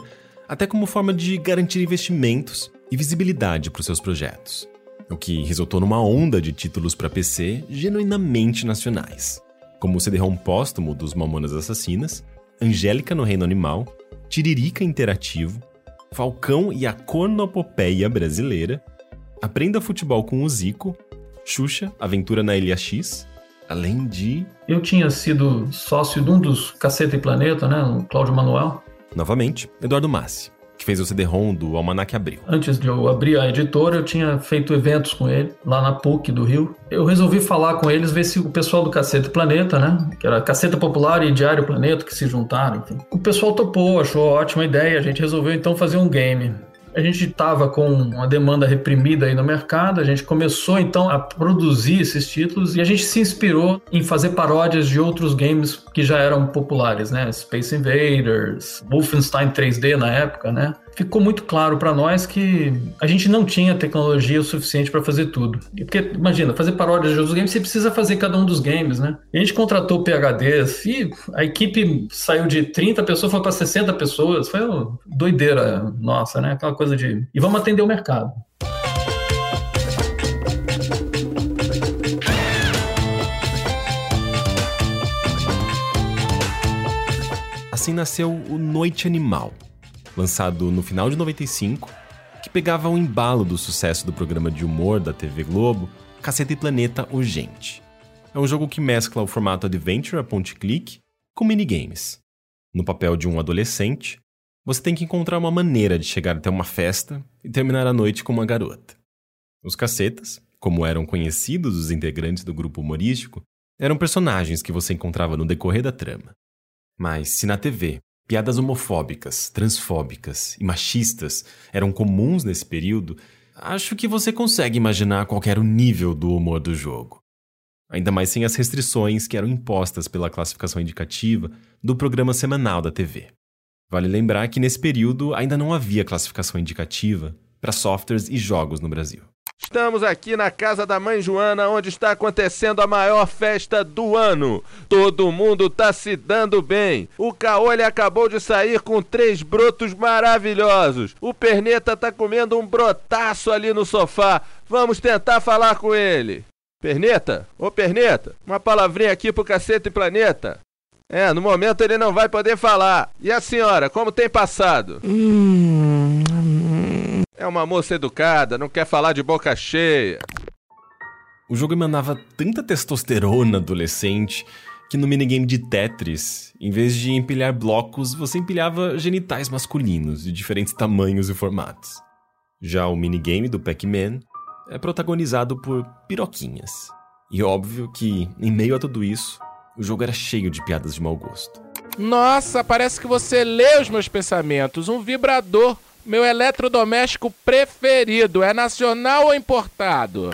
até como forma de garantir investimentos e visibilidade para os seus projetos, o que resultou numa onda de títulos para PC genuinamente nacionais, como o CD-ROM póstumo dos Mamonas Assassinas, Angélica no Reino Animal, Tiririca Interativo, Falcão e a Cornopopeia Brasileira, Aprenda Futebol com o Zico, Xuxa, Aventura na Ilha X, além de. Eu tinha sido sócio de um dos Caceta e Planeta, né? O Cláudio Manuel. Novamente, Eduardo Massi, que fez o CD-ROM do Almanac Abril. Antes de eu abrir a editora, eu tinha feito eventos com ele, lá na PUC do Rio. Eu resolvi falar com eles, ver se o pessoal do Caceta e Planeta, né? Que era Caceta Popular e Diário Planeta, que se juntaram, enfim. O pessoal topou, achou ótima ideia. A gente resolveu então fazer um game a gente estava com uma demanda reprimida aí no mercado, a gente começou então a produzir esses títulos e a gente se inspirou em fazer paródias de outros games que já eram populares, né? Space Invaders, Wolfenstein 3D na época, né? Ficou muito claro para nós que a gente não tinha tecnologia o suficiente para fazer tudo. Porque, imagina, fazer paródias de outros games, você precisa fazer cada um dos games, né? E a gente contratou PHDs e a equipe saiu de 30 pessoas, foi para 60 pessoas. Foi uma doideira nossa, né? Aquela coisa de. E vamos atender o mercado. Assim nasceu o Noite Animal, lançado no final de 95, que pegava o embalo do sucesso do programa de humor da TV Globo, Caceta e Planeta Urgente. É um jogo que mescla o formato Adventure a ponte-clique com minigames. No papel de um adolescente, você tem que encontrar uma maneira de chegar até uma festa e terminar a noite com uma garota. Os cacetas, como eram conhecidos os integrantes do grupo humorístico, eram personagens que você encontrava no decorrer da trama. Mas se na TV piadas homofóbicas, transfóbicas e machistas eram comuns nesse período, acho que você consegue imaginar qual era o nível do humor do jogo. Ainda mais sem as restrições que eram impostas pela classificação indicativa do programa semanal da TV. Vale lembrar que nesse período ainda não havia classificação indicativa para softwares e jogos no Brasil. Estamos aqui na casa da mãe Joana, onde está acontecendo a maior festa do ano. Todo mundo tá se dando bem. O Caolho acabou de sair com três brotos maravilhosos. O Perneta tá comendo um brotaço ali no sofá. Vamos tentar falar com ele. Perneta? Ô Perneta, uma palavrinha aqui pro cacete planeta. É, no momento ele não vai poder falar. E a senhora, como tem passado? Hum, é uma moça educada, não quer falar de boca cheia. O jogo emanava tanta testosterona adolescente que no minigame de Tetris, em vez de empilhar blocos, você empilhava genitais masculinos de diferentes tamanhos e formatos. Já o minigame do Pac-Man é protagonizado por piroquinhas. E óbvio que, em meio a tudo isso, o jogo era cheio de piadas de mau gosto. Nossa, parece que você lê os meus pensamentos. Um vibrador. Meu eletrodoméstico preferido. É nacional ou importado?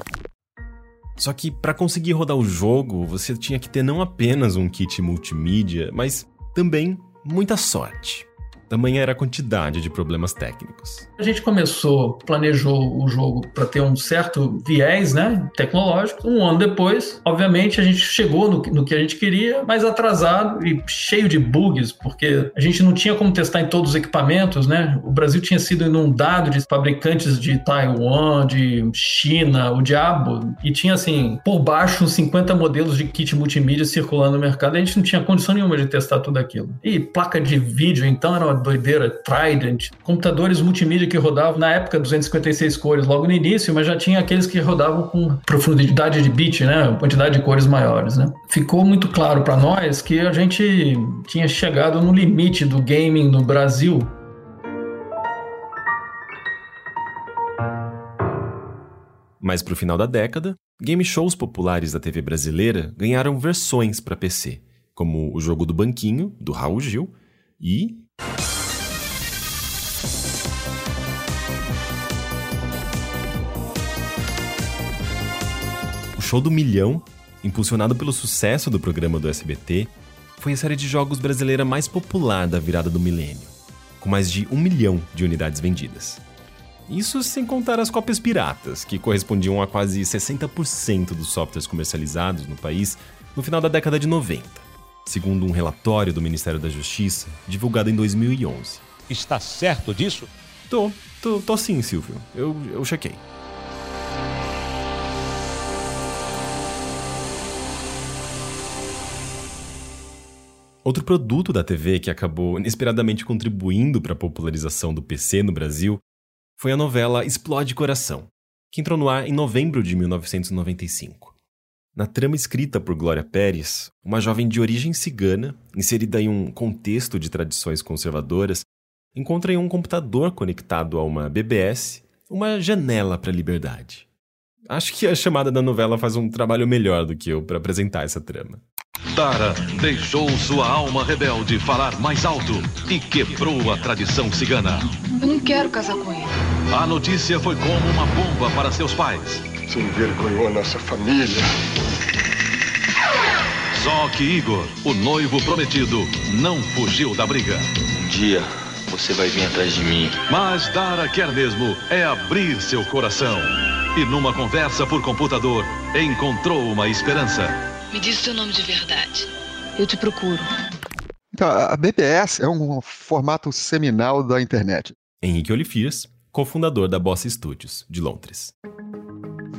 Só que para conseguir rodar o jogo, você tinha que ter não apenas um kit multimídia, mas também muita sorte. Tamanha era a quantidade de problemas técnicos. A gente começou, planejou o jogo para ter um certo viés né, tecnológico. Um ano depois, obviamente, a gente chegou no, no, que a gente queria, mas atrasado e cheio de bugs, porque a gente não tinha como testar em todos os equipamentos. Né? O Brasil tinha sido inundado de fabricantes de Taiwan, de China, o diabo, e tinha assim, por baixo, uns 50 modelos de kit multimídia circulando no mercado. A gente não tinha condição nenhuma de testar tudo aquilo. E placa de vídeo, então, era uma doideira, Trident, computadores multimídia que rodavam na época 256 cores logo no início, mas já tinha aqueles que rodavam com profundidade de bit, né, quantidade de cores maiores, né. Ficou muito claro para nós que a gente tinha chegado no limite do gaming no Brasil. Mas para o final da década, game shows populares da TV brasileira ganharam versões para PC, como o jogo do Banquinho, do Raul Gil, e Show do Milhão, impulsionado pelo sucesso do programa do SBT, foi a série de jogos brasileira mais popular da virada do milênio, com mais de um milhão de unidades vendidas. Isso sem contar as cópias piratas, que correspondiam a quase 60% dos softwares comercializados no país no final da década de 90, segundo um relatório do Ministério da Justiça divulgado em 2011. Está certo disso? Tô, tô, tô sim, Silvio. Eu, eu chequei. Outro produto da TV que acabou inesperadamente contribuindo para a popularização do PC no Brasil foi a novela Explode Coração, que entrou no ar em novembro de 1995. Na trama escrita por Glória Pérez, uma jovem de origem cigana, inserida em um contexto de tradições conservadoras, encontra em um computador conectado a uma BBS uma janela para a liberdade. Acho que a chamada da novela faz um trabalho melhor do que eu para apresentar essa trama. Tara deixou sua alma rebelde falar mais alto e quebrou a tradição cigana. Eu não quero casar com ele. A notícia foi como uma bomba para seus pais. Você envergonhou a nossa família. Só que Igor, o noivo prometido, não fugiu da briga. Um dia você vai vir atrás de mim. Mas Dara quer mesmo é abrir seu coração. E numa conversa por computador, encontrou uma esperança. Me diz o seu nome de verdade. Eu te procuro. Então, a BBS é um formato seminal da internet. Henrique Olifias, cofundador da Boss Studios, de Londres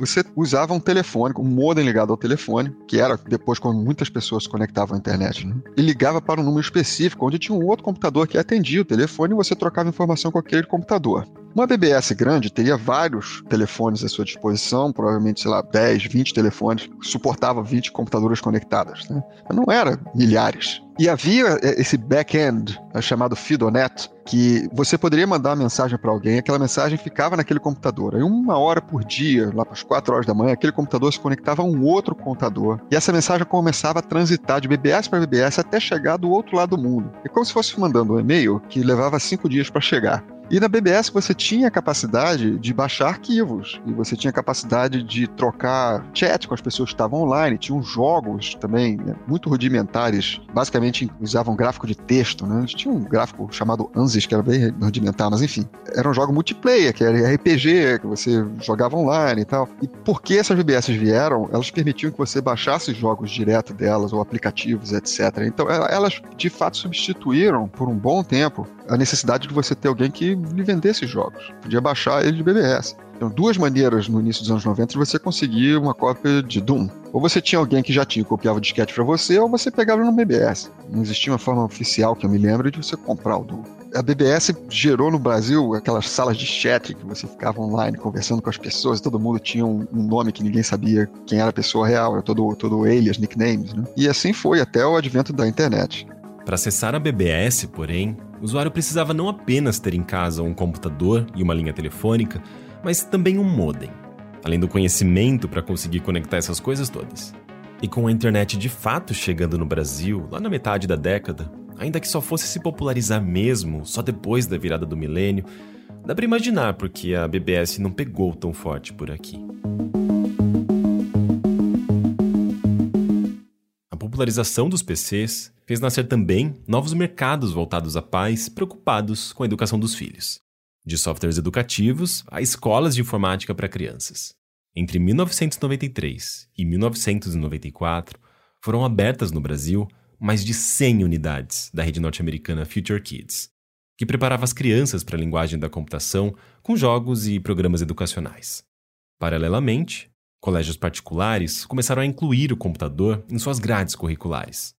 você usava um telefone, um modem ligado ao telefone, que era depois quando muitas pessoas conectavam à internet, né? e ligava para um número específico, onde tinha um outro computador que atendia o telefone e você trocava informação com aquele computador. Uma BBS grande teria vários telefones à sua disposição, provavelmente, sei lá, 10, 20 telefones, suportava 20 computadoras conectadas. Né? Não era milhares. E havia é, esse back-end é, chamado Fidonet, que você poderia mandar uma mensagem para alguém, aquela mensagem ficava naquele computador. Aí uma hora por dia, lá para as 4 horas da manhã, aquele computador se conectava a um outro computador. E essa mensagem começava a transitar de BBS para BBS até chegar do outro lado do mundo. É como se fosse mandando um e-mail que levava cinco dias para chegar. E na BBS você tinha capacidade de baixar arquivos, e você tinha capacidade de trocar chat com as pessoas que estavam online, tinham jogos também né, muito rudimentares, basicamente usavam gráfico de texto, né? Tinha um gráfico chamado ANSYS, que era bem rudimentar, mas enfim, era um jogo multiplayer, que era RPG, que você jogava online e tal. E porque essas BBS vieram, elas permitiam que você baixasse jogos direto delas, ou aplicativos, etc. Então elas de fato substituíram por um bom tempo a necessidade de você ter alguém que lhe vendesse jogos. Podia baixar ele de BBS. Então, duas maneiras no início dos anos 90 de você conseguir uma cópia de Doom. Ou você tinha alguém que já tinha copiava o disquete para você, ou você pegava no BBS. Não existia uma forma oficial que eu me lembro de você comprar o Doom. A BBS gerou no Brasil aquelas salas de chat que você ficava online conversando com as pessoas, todo mundo tinha um, nome que ninguém sabia quem era a pessoa real, era todo, todo alias, nicknames, né? E assim foi até o advento da internet. Para acessar a BBS, porém, o usuário precisava não apenas ter em casa um computador e uma linha telefônica, mas também um modem, além do conhecimento para conseguir conectar essas coisas todas. E com a internet de fato chegando no Brasil, lá na metade da década, ainda que só fosse se popularizar mesmo só depois da virada do milênio, dá para imaginar porque a BBS não pegou tão forte por aqui. A popularização dos PCs fez nascer também novos mercados voltados a pais preocupados com a educação dos filhos, de softwares educativos a escolas de informática para crianças. Entre 1993 e 1994, foram abertas no Brasil mais de 100 unidades da rede norte-americana Future Kids, que preparava as crianças para a linguagem da computação com jogos e programas educacionais. Paralelamente, colégios particulares começaram a incluir o computador em suas grades curriculares.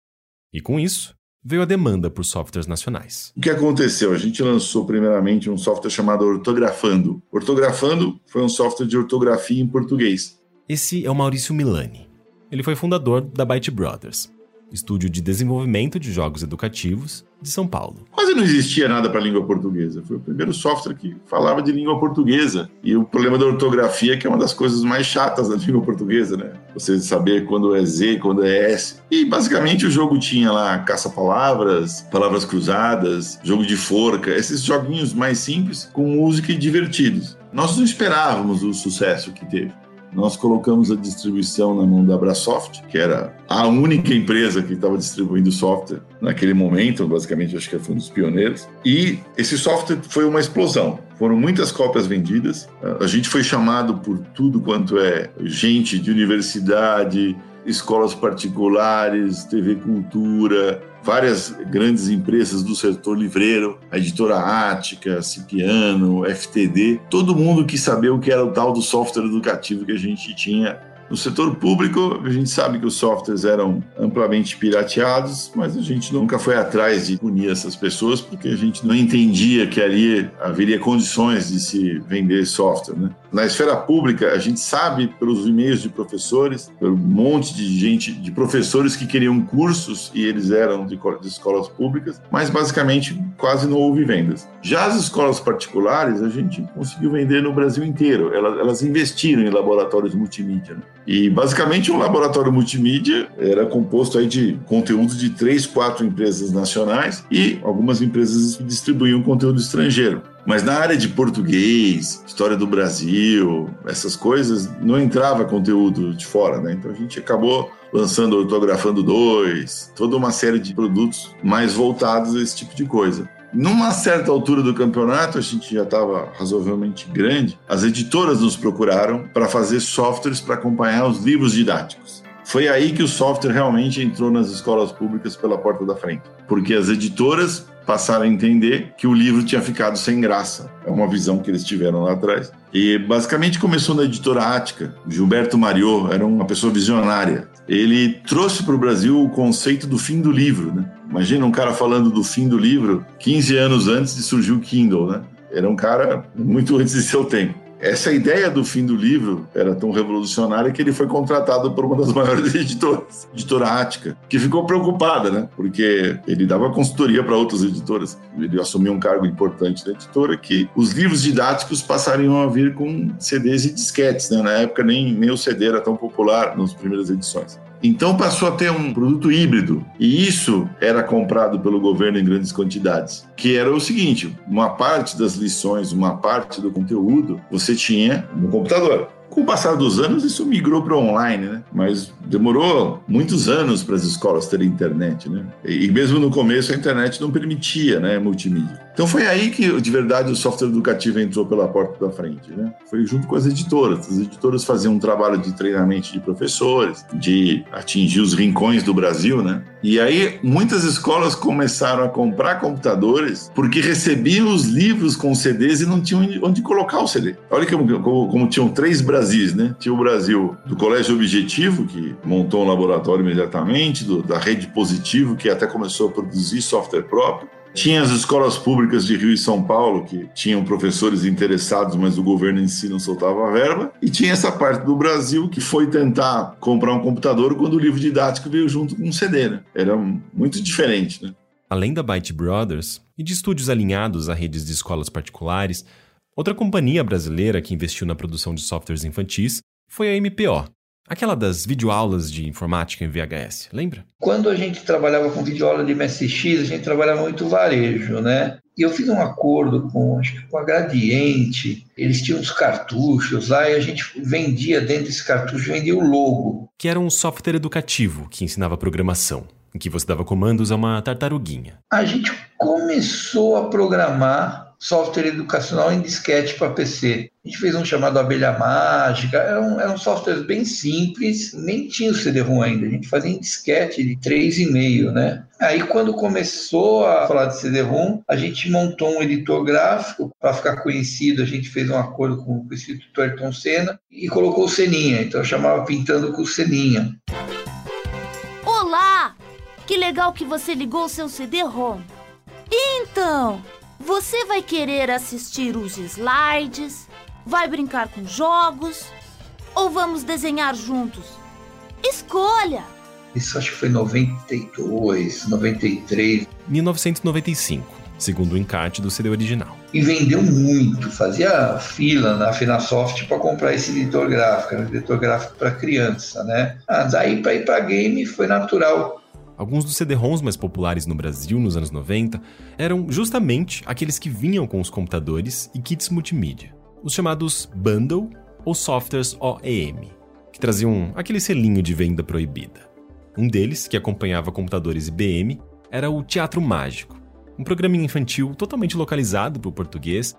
E com isso, veio a demanda por softwares nacionais. O que aconteceu? A gente lançou primeiramente um software chamado Ortografando. Ortografando foi um software de ortografia em português. Esse é o Maurício Milani. Ele foi fundador da Byte Brothers, estúdio de desenvolvimento de jogos educativos de São Paulo. Quase não existia nada para a língua portuguesa. Foi o primeiro software que falava de língua portuguesa. E o problema da ortografia, que é uma das coisas mais chatas da [laughs] língua portuguesa, né? Você saber quando é Z, quando é S. E basicamente o jogo tinha lá caça-palavras, palavras cruzadas, jogo de forca, esses joguinhos mais simples, com música e divertidos. Nós não esperávamos o sucesso que teve nós colocamos a distribuição na mão da Abrasoft, que era a única empresa que estava distribuindo software naquele momento, basicamente acho que foi um dos pioneiros. E esse software foi uma explosão. Foram muitas cópias vendidas. A gente foi chamado por tudo quanto é gente de universidade, escolas particulares, TV Cultura, várias grandes empresas do setor livreiro, a editora Ática, Cipiano, FTD, todo mundo quis saber o que era o tal do software educativo que a gente tinha no setor público, a gente sabe que os softwares eram amplamente pirateados, mas a gente nunca foi atrás de punir essas pessoas porque a gente não entendia que ali haveria condições de se vender software. Né? Na esfera pública, a gente sabe pelos e-mails de professores, pelo monte de gente, de professores que queriam cursos e eles eram de, de escolas públicas, mas basicamente quase não houve vendas. Já as escolas particulares, a gente conseguiu vender no Brasil inteiro. Elas, elas investiram em laboratórios multimídia. Né? E basicamente um laboratório multimídia era composto aí de conteúdo de três, quatro empresas nacionais e algumas empresas que distribuíam conteúdo estrangeiro. Mas na área de português, história do Brasil, essas coisas, não entrava conteúdo de fora, né? Então a gente acabou lançando Ortografando 2, toda uma série de produtos mais voltados a esse tipo de coisa. Numa certa altura do campeonato, a gente já estava razoavelmente grande, as editoras nos procuraram para fazer softwares para acompanhar os livros didáticos. Foi aí que o software realmente entrou nas escolas públicas pela porta da frente, porque as editoras passaram a entender que o livro tinha ficado sem graça. É uma visão que eles tiveram lá atrás. E basicamente começou na editora Ática. Gilberto Mariot era uma pessoa visionária. Ele trouxe para o Brasil o conceito do fim do livro, né? Imagina um cara falando do fim do livro 15 anos antes de surgir o Kindle, né? Era um cara muito antes de seu tempo. Essa ideia do fim do livro era tão revolucionária que ele foi contratado por uma das [laughs] maiores editoras, editora Ática, que ficou preocupada, né? Porque ele dava consultoria para outras editoras. Ele assumiu um cargo importante na editora que os livros didáticos passariam a vir com CDs e disquetes, né? Na época nem, nem o CD era tão popular nas primeiras edições. Então passou a ter um produto híbrido. E isso era comprado pelo governo em grandes quantidades. Que era o seguinte: uma parte das lições, uma parte do conteúdo, você tinha no computador. Com o passar dos anos, isso migrou para online, né? Mas demorou muitos anos para as escolas terem internet, né? E mesmo no começo a internet não permitia, né, multimídia. Então foi aí que, de verdade, o software educativo entrou pela porta da frente, né? Foi junto com as editoras. As editoras faziam um trabalho de treinamento de professores, de atingir os rincões do Brasil, né? E aí muitas escolas começaram a comprar computadores porque recebiam os livros com CDs e não tinham onde colocar o CD. Olha como, como, como tinham três Brasis, né? Tinha o Brasil do Colégio Objetivo, que montou um laboratório imediatamente, do, da Rede Positivo, que até começou a produzir software próprio. Tinha as escolas públicas de Rio e São Paulo, que tinham professores interessados, mas o governo em si não soltava a verba. E tinha essa parte do Brasil que foi tentar comprar um computador quando o livro didático veio junto com um CD. Né? Era muito diferente. Né? Além da Byte Brothers e de estúdios alinhados a redes de escolas particulares, outra companhia brasileira que investiu na produção de softwares infantis foi a MPO, Aquela das videoaulas de informática em VHS, lembra? Quando a gente trabalhava com videoaula de MSX, a gente trabalhava muito varejo, né? E eu fiz um acordo com, acho que com a Gradiente, eles tinham uns cartuchos lá e a gente vendia dentro desse cartucho, vendia o logo. Que era um software educativo que ensinava programação, em que você dava comandos a uma tartaruguinha. A gente começou a programar software educacional em disquete para PC. A gente fez um chamado Abelha Mágica, era um, era um software bem simples, nem tinha o CD-ROM ainda, a gente fazia em disquete de 3,5, né? Aí quando começou a falar de CD-ROM, a gente montou um editor gráfico para ficar conhecido, a gente fez um acordo com o Instituto Ayrton Senna e colocou o Seninha, então eu chamava Pintando com o Seninha. Olá! Que legal que você ligou o seu CD-ROM. Então, você vai querer assistir os slides? Vai brincar com jogos? Ou vamos desenhar juntos? Escolha! Isso acho que foi 92, 93. 1995, segundo o encarte do CD original. E vendeu muito, fazia fila na Finasoft para comprar esse editor gráfico, era um editor gráfico para criança, né? Ah, daí para ir para game foi natural. Alguns dos CD-ROMs mais populares no Brasil nos anos 90 eram justamente aqueles que vinham com os computadores e kits multimídia, os chamados Bundle ou softwares OEM, que traziam aquele selinho de venda proibida. Um deles, que acompanhava computadores IBM, era o Teatro Mágico, um programinha infantil totalmente localizado para o português,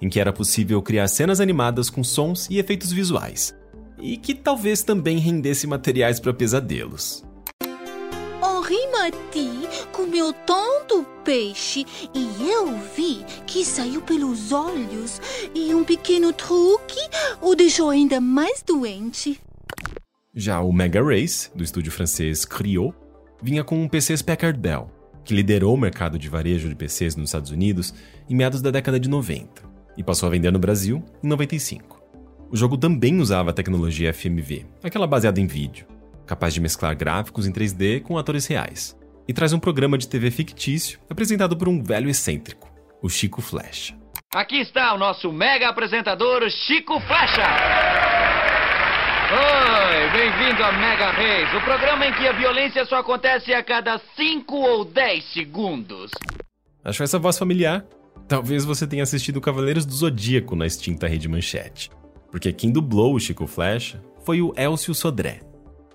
em que era possível criar cenas animadas com sons e efeitos visuais, e que talvez também rendesse materiais para pesadelos. Mati comeu tanto peixe e eu vi que saiu pelos olhos e um pequeno truque o deixou ainda mais doente. Já o Mega Race, do estúdio francês Creo, vinha com um PC Packard Bell, que liderou o mercado de varejo de PCs nos Estados Unidos em meados da década de 90 e passou a vender no Brasil em 95. O jogo também usava a tecnologia FMV, aquela baseada em vídeo, capaz de mesclar gráficos em 3D com atores reais, e traz um programa de TV fictício apresentado por um velho excêntrico, o Chico Flecha. Aqui está o nosso mega apresentador Chico Flecha. Oi, bem-vindo a Mega Reis, o programa em que a violência só acontece a cada 5 ou 10 segundos. Achou essa voz familiar? Talvez você tenha assistido Cavaleiros do Zodíaco na extinta Rede Manchete, porque quem dublou o Chico Flecha foi o Elcio Sodré,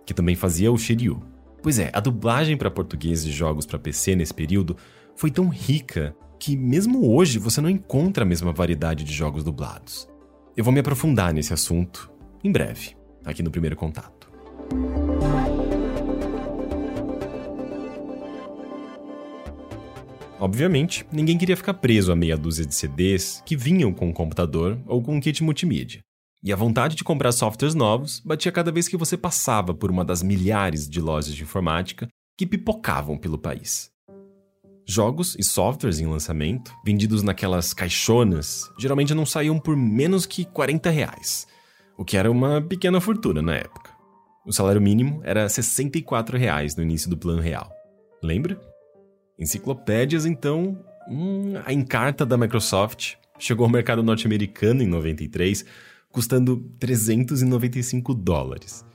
que também fazia o Shiryu. Pois é, a dublagem para português de jogos para PC nesse período foi tão rica que mesmo hoje você não encontra a mesma variedade de jogos dublados. Eu vou me aprofundar nesse assunto em breve aqui no primeiro contato. Obviamente, ninguém queria ficar preso a meia dúzia de CDs que vinham com um computador ou com um kit multimídia. E a vontade de comprar softwares novos batia cada vez que você passava por uma das milhares de lojas de informática que pipocavam pelo país. Jogos e softwares em lançamento, vendidos naquelas caixonas, geralmente não saíam por menos que 40 reais, o que era uma pequena fortuna na época. O salário mínimo era 64 reais no início do plano real. Lembra? Enciclopédias, então, hum, a Encarta da Microsoft chegou ao mercado norte-americano em 93, custando 395 dólares.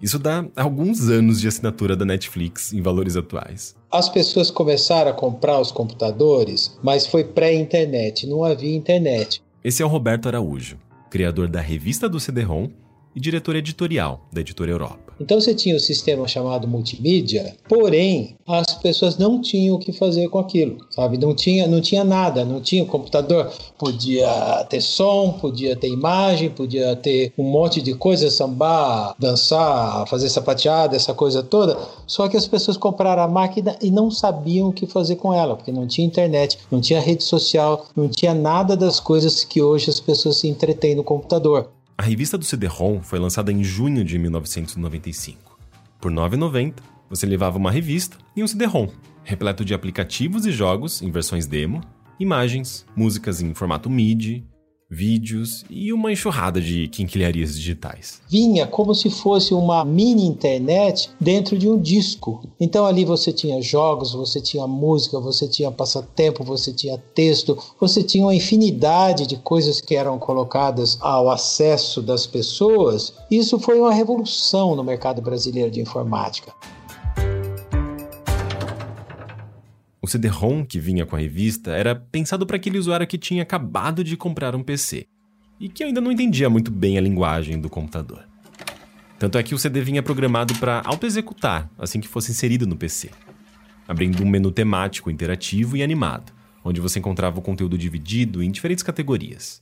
Isso dá alguns anos de assinatura da Netflix em valores atuais. As pessoas começaram a comprar os computadores, mas foi pré-internet, não havia internet. Esse é o Roberto Araújo, criador da revista do CD-ROM e diretor editorial da Editora Europa. Então você tinha o um sistema chamado multimídia, porém as pessoas não tinham o que fazer com aquilo, sabe? Não tinha, não tinha nada, não tinha computador, podia ter som, podia ter imagem, podia ter um monte de coisa, sambar, dançar, fazer sapateada, essa coisa toda. Só que as pessoas compraram a máquina e não sabiam o que fazer com ela, porque não tinha internet, não tinha rede social, não tinha nada das coisas que hoje as pessoas se entretêm no computador. A revista do CD-ROM foi lançada em junho de 1995. Por R$ 9,90, você levava uma revista e um CD-ROM, repleto de aplicativos e jogos em versões demo, imagens, músicas em formato MIDI, vídeos e uma enxurrada de quinquilharias digitais. Vinha como se fosse uma mini internet dentro de um disco. Então ali você tinha jogos, você tinha música, você tinha passatempo, você tinha texto, você tinha uma infinidade de coisas que eram colocadas ao acesso das pessoas. Isso foi uma revolução no mercado brasileiro de informática. O CD-ROM que vinha com a revista era pensado para aquele usuário que tinha acabado de comprar um PC e que ainda não entendia muito bem a linguagem do computador. Tanto é que o CD vinha programado para auto-executar assim que fosse inserido no PC, abrindo um menu temático interativo e animado, onde você encontrava o conteúdo dividido em diferentes categorias.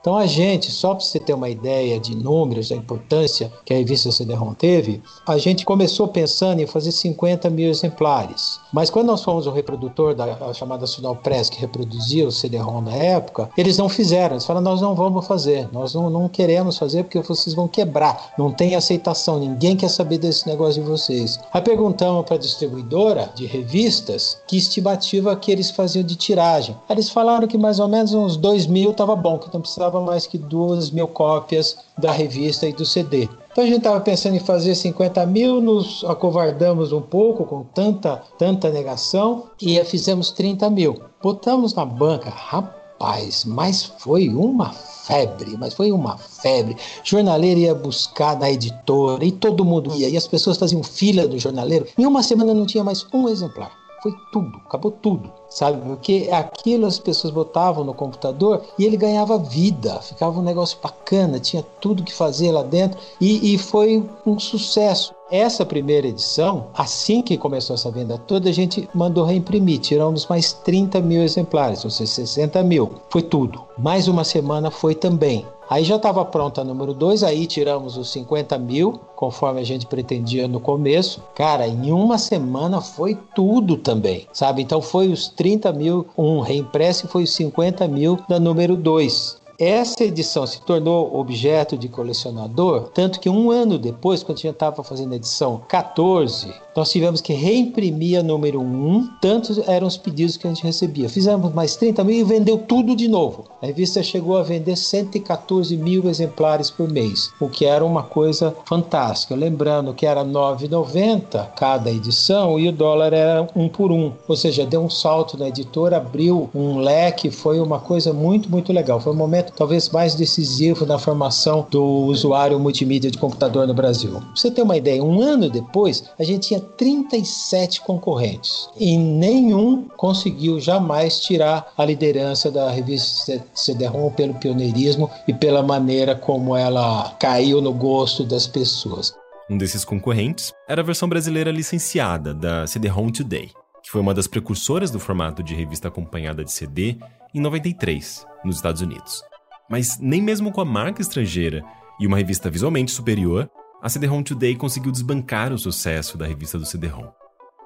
Então a gente, só para você ter uma ideia de números, da importância que a revista CD-ROM teve, a gente começou pensando em fazer 50 mil exemplares. Mas quando nós fomos o reprodutor da chamada Sudal Press, que reproduzia o CD-ROM na época, eles não fizeram. Eles falaram, nós não vamos fazer, nós não, não queremos fazer porque vocês vão quebrar. Não tem aceitação, ninguém quer saber desse negócio de vocês. Aí perguntamos para a distribuidora de revistas que estimativa que eles faziam de tiragem. Eles falaram que mais ou menos uns 2 mil estava bom, que não precisava mais que duas mil cópias da revista e do CD. Então a gente estava pensando em fazer 50 mil, nos acovardamos um pouco com tanta, tanta negação e fizemos 30 mil. Botamos na banca, rapaz, mas foi uma febre, mas foi uma febre. Jornaleiro ia buscar na editora e todo mundo ia, e as pessoas faziam fila do jornaleiro. Em uma semana não tinha mais um exemplar. Foi tudo, acabou tudo sabe? Porque aquilo as pessoas botavam no computador e ele ganhava vida, ficava um negócio bacana, tinha tudo que fazer lá dentro e, e foi um sucesso. Essa primeira edição, assim que começou essa venda toda, a gente mandou reimprimir. Tiramos mais 30 mil exemplares, ou seja, 60 mil. Foi tudo. Mais uma semana foi também. Aí já estava pronta a número 2, aí tiramos os 50 mil, conforme a gente pretendia no começo. Cara, em uma semana foi tudo também, sabe? Então foi os 30 mil, um reimpresso e foi os 50 mil da número 2. Essa edição se tornou objeto de colecionador, tanto que um ano depois, quando a gente estava fazendo a edição 14, nós tivemos que reimprimir a número 1, tantos eram os pedidos que a gente recebia. Fizemos mais 30 mil e vendeu tudo de novo. A revista chegou a vender 114 mil exemplares por mês, o que era uma coisa fantástica. Lembrando que era R$ 9,90 cada edição e o dólar era um por um, ou seja, deu um salto na editora, abriu um leque, foi uma coisa muito, muito legal. Foi um momento talvez mais decisivo na formação do usuário multimídia de computador no Brasil. Pra você ter uma ideia, um ano depois, a gente tinha 37 concorrentes e nenhum conseguiu jamais tirar a liderança da revista CD-ROM pelo pioneirismo e pela maneira como ela caiu no gosto das pessoas. Um desses concorrentes era a versão brasileira licenciada da CD-ROM Today, que foi uma das precursoras do formato de revista acompanhada de CD em 93, nos Estados Unidos. Mas nem mesmo com a marca estrangeira e uma revista visualmente superior, a CD-ROM Today conseguiu desbancar o sucesso da revista do CD-ROM,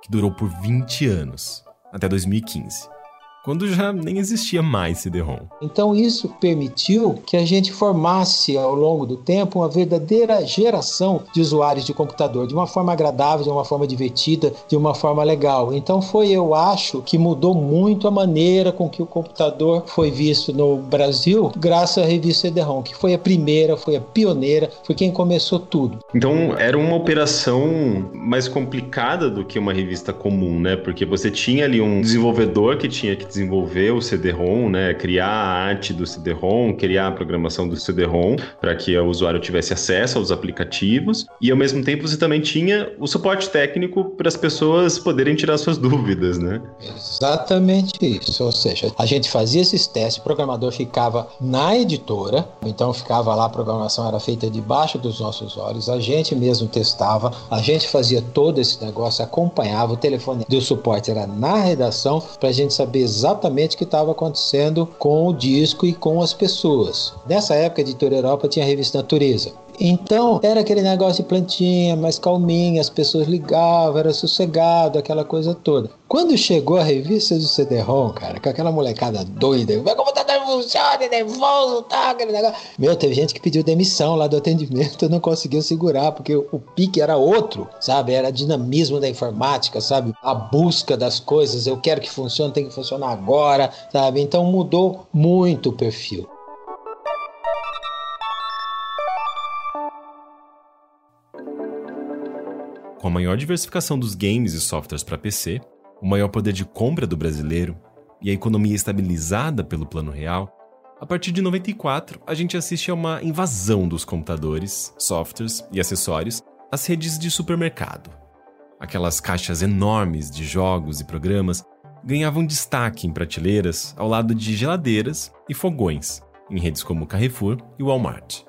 que durou por 20 anos, até 2015 quando já nem existia mais CD-ROM. Então isso permitiu que a gente formasse ao longo do tempo uma verdadeira geração de usuários de computador, de uma forma agradável, de uma forma divertida, de uma forma legal. Então foi, eu acho, que mudou muito a maneira com que o computador foi visto no Brasil, graças à revista CD-ROM, que foi a primeira, foi a pioneira, foi quem começou tudo. Então era uma operação mais complicada do que uma revista comum, né? Porque você tinha ali um desenvolvedor que tinha que desenvolver o CD-ROM, né, criar a arte do CD-ROM, criar a programação do CD-ROM para que o usuário tivesse acesso aos aplicativos. E ao mesmo tempo você também tinha o suporte técnico para as pessoas poderem tirar suas dúvidas, né? Exatamente isso, ou seja, a gente fazia esses testes, o programador ficava na editora, então ficava lá, a programação era feita debaixo dos nossos olhos, a gente mesmo testava, a gente fazia todo esse negócio, acompanhava, o telefone do suporte era na redação para a gente saber exatamente exatamente o que estava acontecendo com o disco e com as pessoas. Nessa época, a Editora Europa tinha a revista Natureza. Então, era aquele negócio de plantinha, mais calminha, as pessoas ligavam, era sossegado, aquela coisa toda. Quando chegou a revista do CD-ROM, cara, com aquela molecada doida, vai computador funciona, é nervoso, tá, aquele negócio. Meu, teve gente que pediu demissão lá do atendimento, [laughs] não conseguiu segurar, porque o pique era outro, sabe? Era dinamismo da informática, sabe? A busca das coisas, eu quero que funcione, tem que funcionar agora, sabe? Então mudou muito o perfil. Com a maior diversificação dos games e softwares para PC, o maior poder de compra do brasileiro e a economia estabilizada pelo Plano Real, a partir de 94 a gente assiste a uma invasão dos computadores, softwares e acessórios às redes de supermercado. Aquelas caixas enormes de jogos e programas ganhavam destaque em prateleiras ao lado de geladeiras e fogões, em redes como Carrefour e Walmart.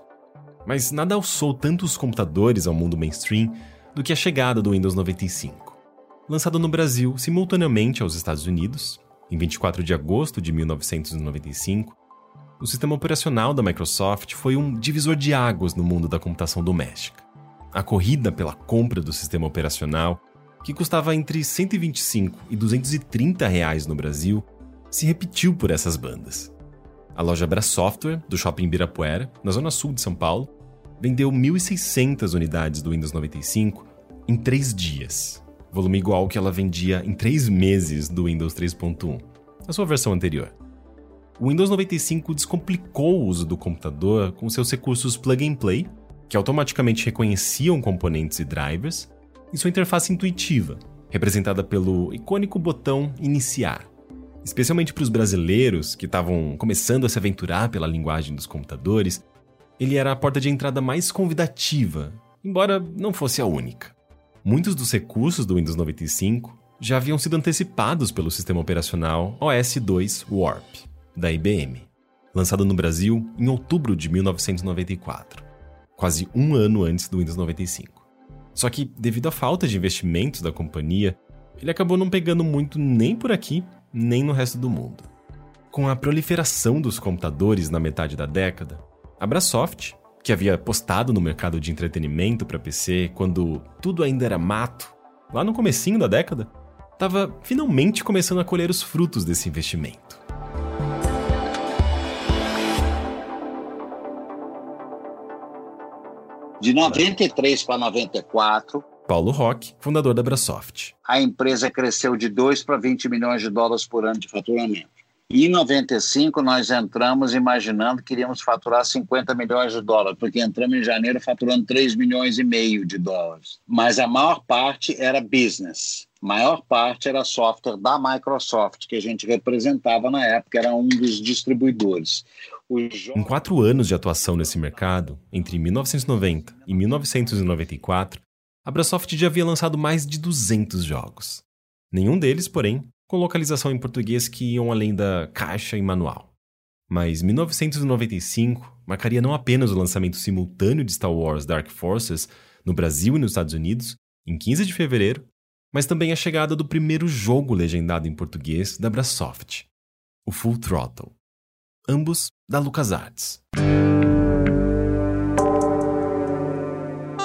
Mas nada alçou tantos computadores ao mundo mainstream do que a chegada do Windows 95. Lançado no Brasil simultaneamente aos Estados Unidos, em 24 de agosto de 1995, o sistema operacional da Microsoft foi um divisor de águas no mundo da computação doméstica. A corrida pela compra do sistema operacional, que custava entre 125 e 230 reais no Brasil, se repetiu por essas bandas. A loja Bra Software, do Shopping Ibirapuera, na zona sul de São Paulo, vendeu 1.600 unidades do Windows 95 em três dias, volume igual ao que ela vendia em três meses do Windows 3.1, a sua versão anterior. O Windows 95 descomplicou o uso do computador com seus recursos plug and play, que automaticamente reconheciam componentes e drivers, e sua interface intuitiva, representada pelo icônico botão Iniciar. Especialmente para os brasileiros que estavam começando a se aventurar pela linguagem dos computadores, ele era a porta de entrada mais convidativa, embora não fosse a única. Muitos dos recursos do Windows 95 já haviam sido antecipados pelo sistema operacional OS 2 Warp, da IBM, lançado no Brasil em outubro de 1994, quase um ano antes do Windows 95. Só que, devido à falta de investimentos da companhia, ele acabou não pegando muito nem por aqui, nem no resto do mundo. Com a proliferação dos computadores na metade da década, a Brasoft, que havia postado no mercado de entretenimento para PC quando tudo ainda era mato, lá no comecinho da década, estava finalmente começando a colher os frutos desse investimento. De 93 para 94, Paulo Roque, fundador da Brasoft. A empresa cresceu de 2 para 20 milhões de dólares por ano de faturamento. E em 95 nós entramos imaginando que iríamos faturar 50 milhões de dólares, porque entramos em janeiro faturando 3 milhões e meio de dólares. Mas a maior parte era business. A maior parte era software da Microsoft, que a gente representava na época, era um dos distribuidores. Em quatro anos de atuação nesse mercado, entre 1990 e 1994, a Brasoft já havia lançado mais de 200 jogos. Nenhum deles, porém, com localização em português que iam além da caixa e manual. Mas 1995 marcaria não apenas o lançamento simultâneo de Star Wars Dark Forces no Brasil e nos Estados Unidos, em 15 de fevereiro, mas também a chegada do primeiro jogo legendado em português da Brasoft, o Full Throttle, ambos da LucasArts.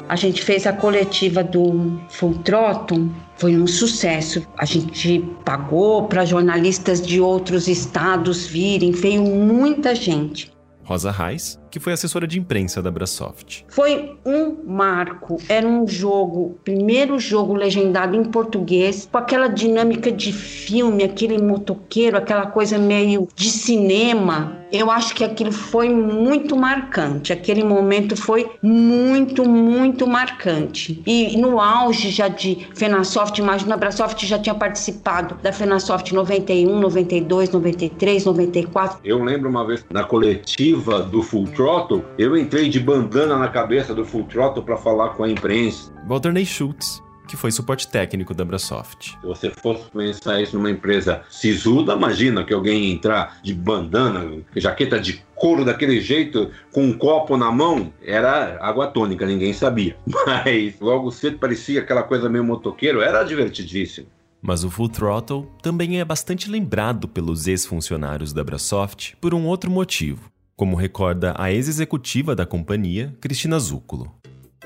A gente fez a coletiva do Full Throttle, foi um sucesso. A gente pagou para jornalistas de outros estados virem, veio muita gente. Rosa Reis, que foi assessora de imprensa da Brasoft. Foi um marco, era um jogo, primeiro jogo legendado em português, com aquela dinâmica de filme, aquele motoqueiro, aquela coisa meio de cinema. Eu acho que aquilo foi muito marcante. Aquele momento foi muito, muito marcante. E no auge já de Fenasoft, imagina, a Brasoft já tinha participado da Fenasoft 91, 92, 93, 94. Eu lembro uma vez na coletiva do Full Throttle, eu entrei de bandana na cabeça do Full Throttle para falar com a imprensa. Walter Schultz, que foi suporte técnico da Brasoft. Se você fosse pensar isso numa empresa sisuda, imagina que alguém entrar de bandana, jaqueta de couro daquele jeito, com um copo na mão, era água tônica, ninguém sabia. [laughs] Mas logo cedo parecia aquela coisa meio motoqueiro, era divertidíssimo. Mas o Full Throttle também é bastante lembrado pelos ex-funcionários da Brasoft por um outro motivo, como recorda a ex-executiva da companhia, Cristina Zúculo.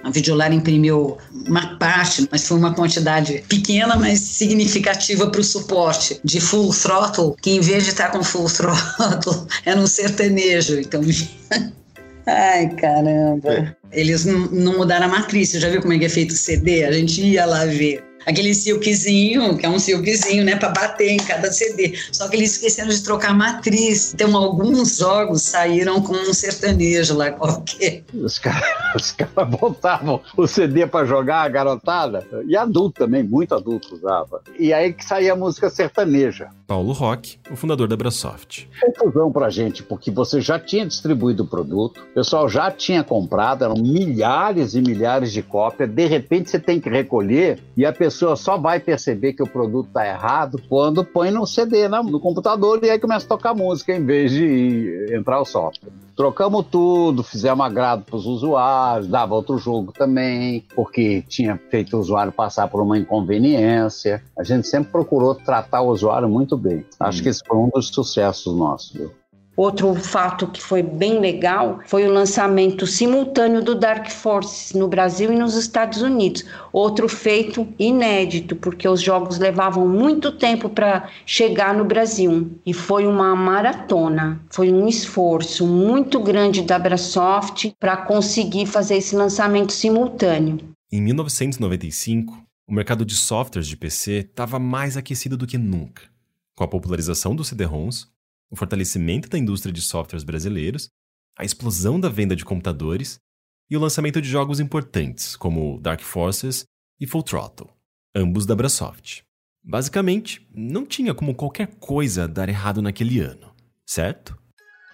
A Videolar imprimiu uma parte, mas foi uma quantidade pequena, mas significativa para o suporte de Full Throttle, que em vez de estar com Full Throttle, [laughs] era um sertanejo. Então, [laughs] Ai, caramba. É. Eles não mudaram a matriz. Você já viu como é que é feito o CD? A gente ia lá ver aquele silkzinho, que é um silkzinho, né, para bater em cada CD. Só que eles esqueceram de trocar a matriz. Então, alguns jogos saíram com um sertanejo lá qualquer. Os caras [laughs] cara botavam o CD para jogar a garotada, e adulto também, muito adulto usava. E aí que saía a música sertaneja. Paulo Roque, o fundador da Brasoft. Confusão pra gente, porque você já tinha distribuído o produto, o pessoal já tinha comprado, eram milhares e milhares de cópias, de repente você tem que recolher e a pessoa pessoa só vai perceber que o produto está errado quando põe no CD né, no computador e aí começa a tocar música em vez de entrar o software. Trocamos tudo, fizemos agrado para os usuários, dava outro jogo também, porque tinha feito o usuário passar por uma inconveniência. A gente sempre procurou tratar o usuário muito bem. Acho hum. que esse foi um dos sucessos nossos. Viu? Outro fato que foi bem legal foi o lançamento simultâneo do Dark Forces no Brasil e nos Estados Unidos. Outro feito inédito, porque os jogos levavam muito tempo para chegar no Brasil. E foi uma maratona, foi um esforço muito grande da Brasoft para conseguir fazer esse lançamento simultâneo. Em 1995, o mercado de softwares de PC estava mais aquecido do que nunca. Com a popularização dos CD-ROMs, o fortalecimento da indústria de softwares brasileiros, a explosão da venda de computadores e o lançamento de jogos importantes como Dark Forces e Full Throttle, ambos da Brasoft. Basicamente, não tinha como qualquer coisa dar errado naquele ano, certo?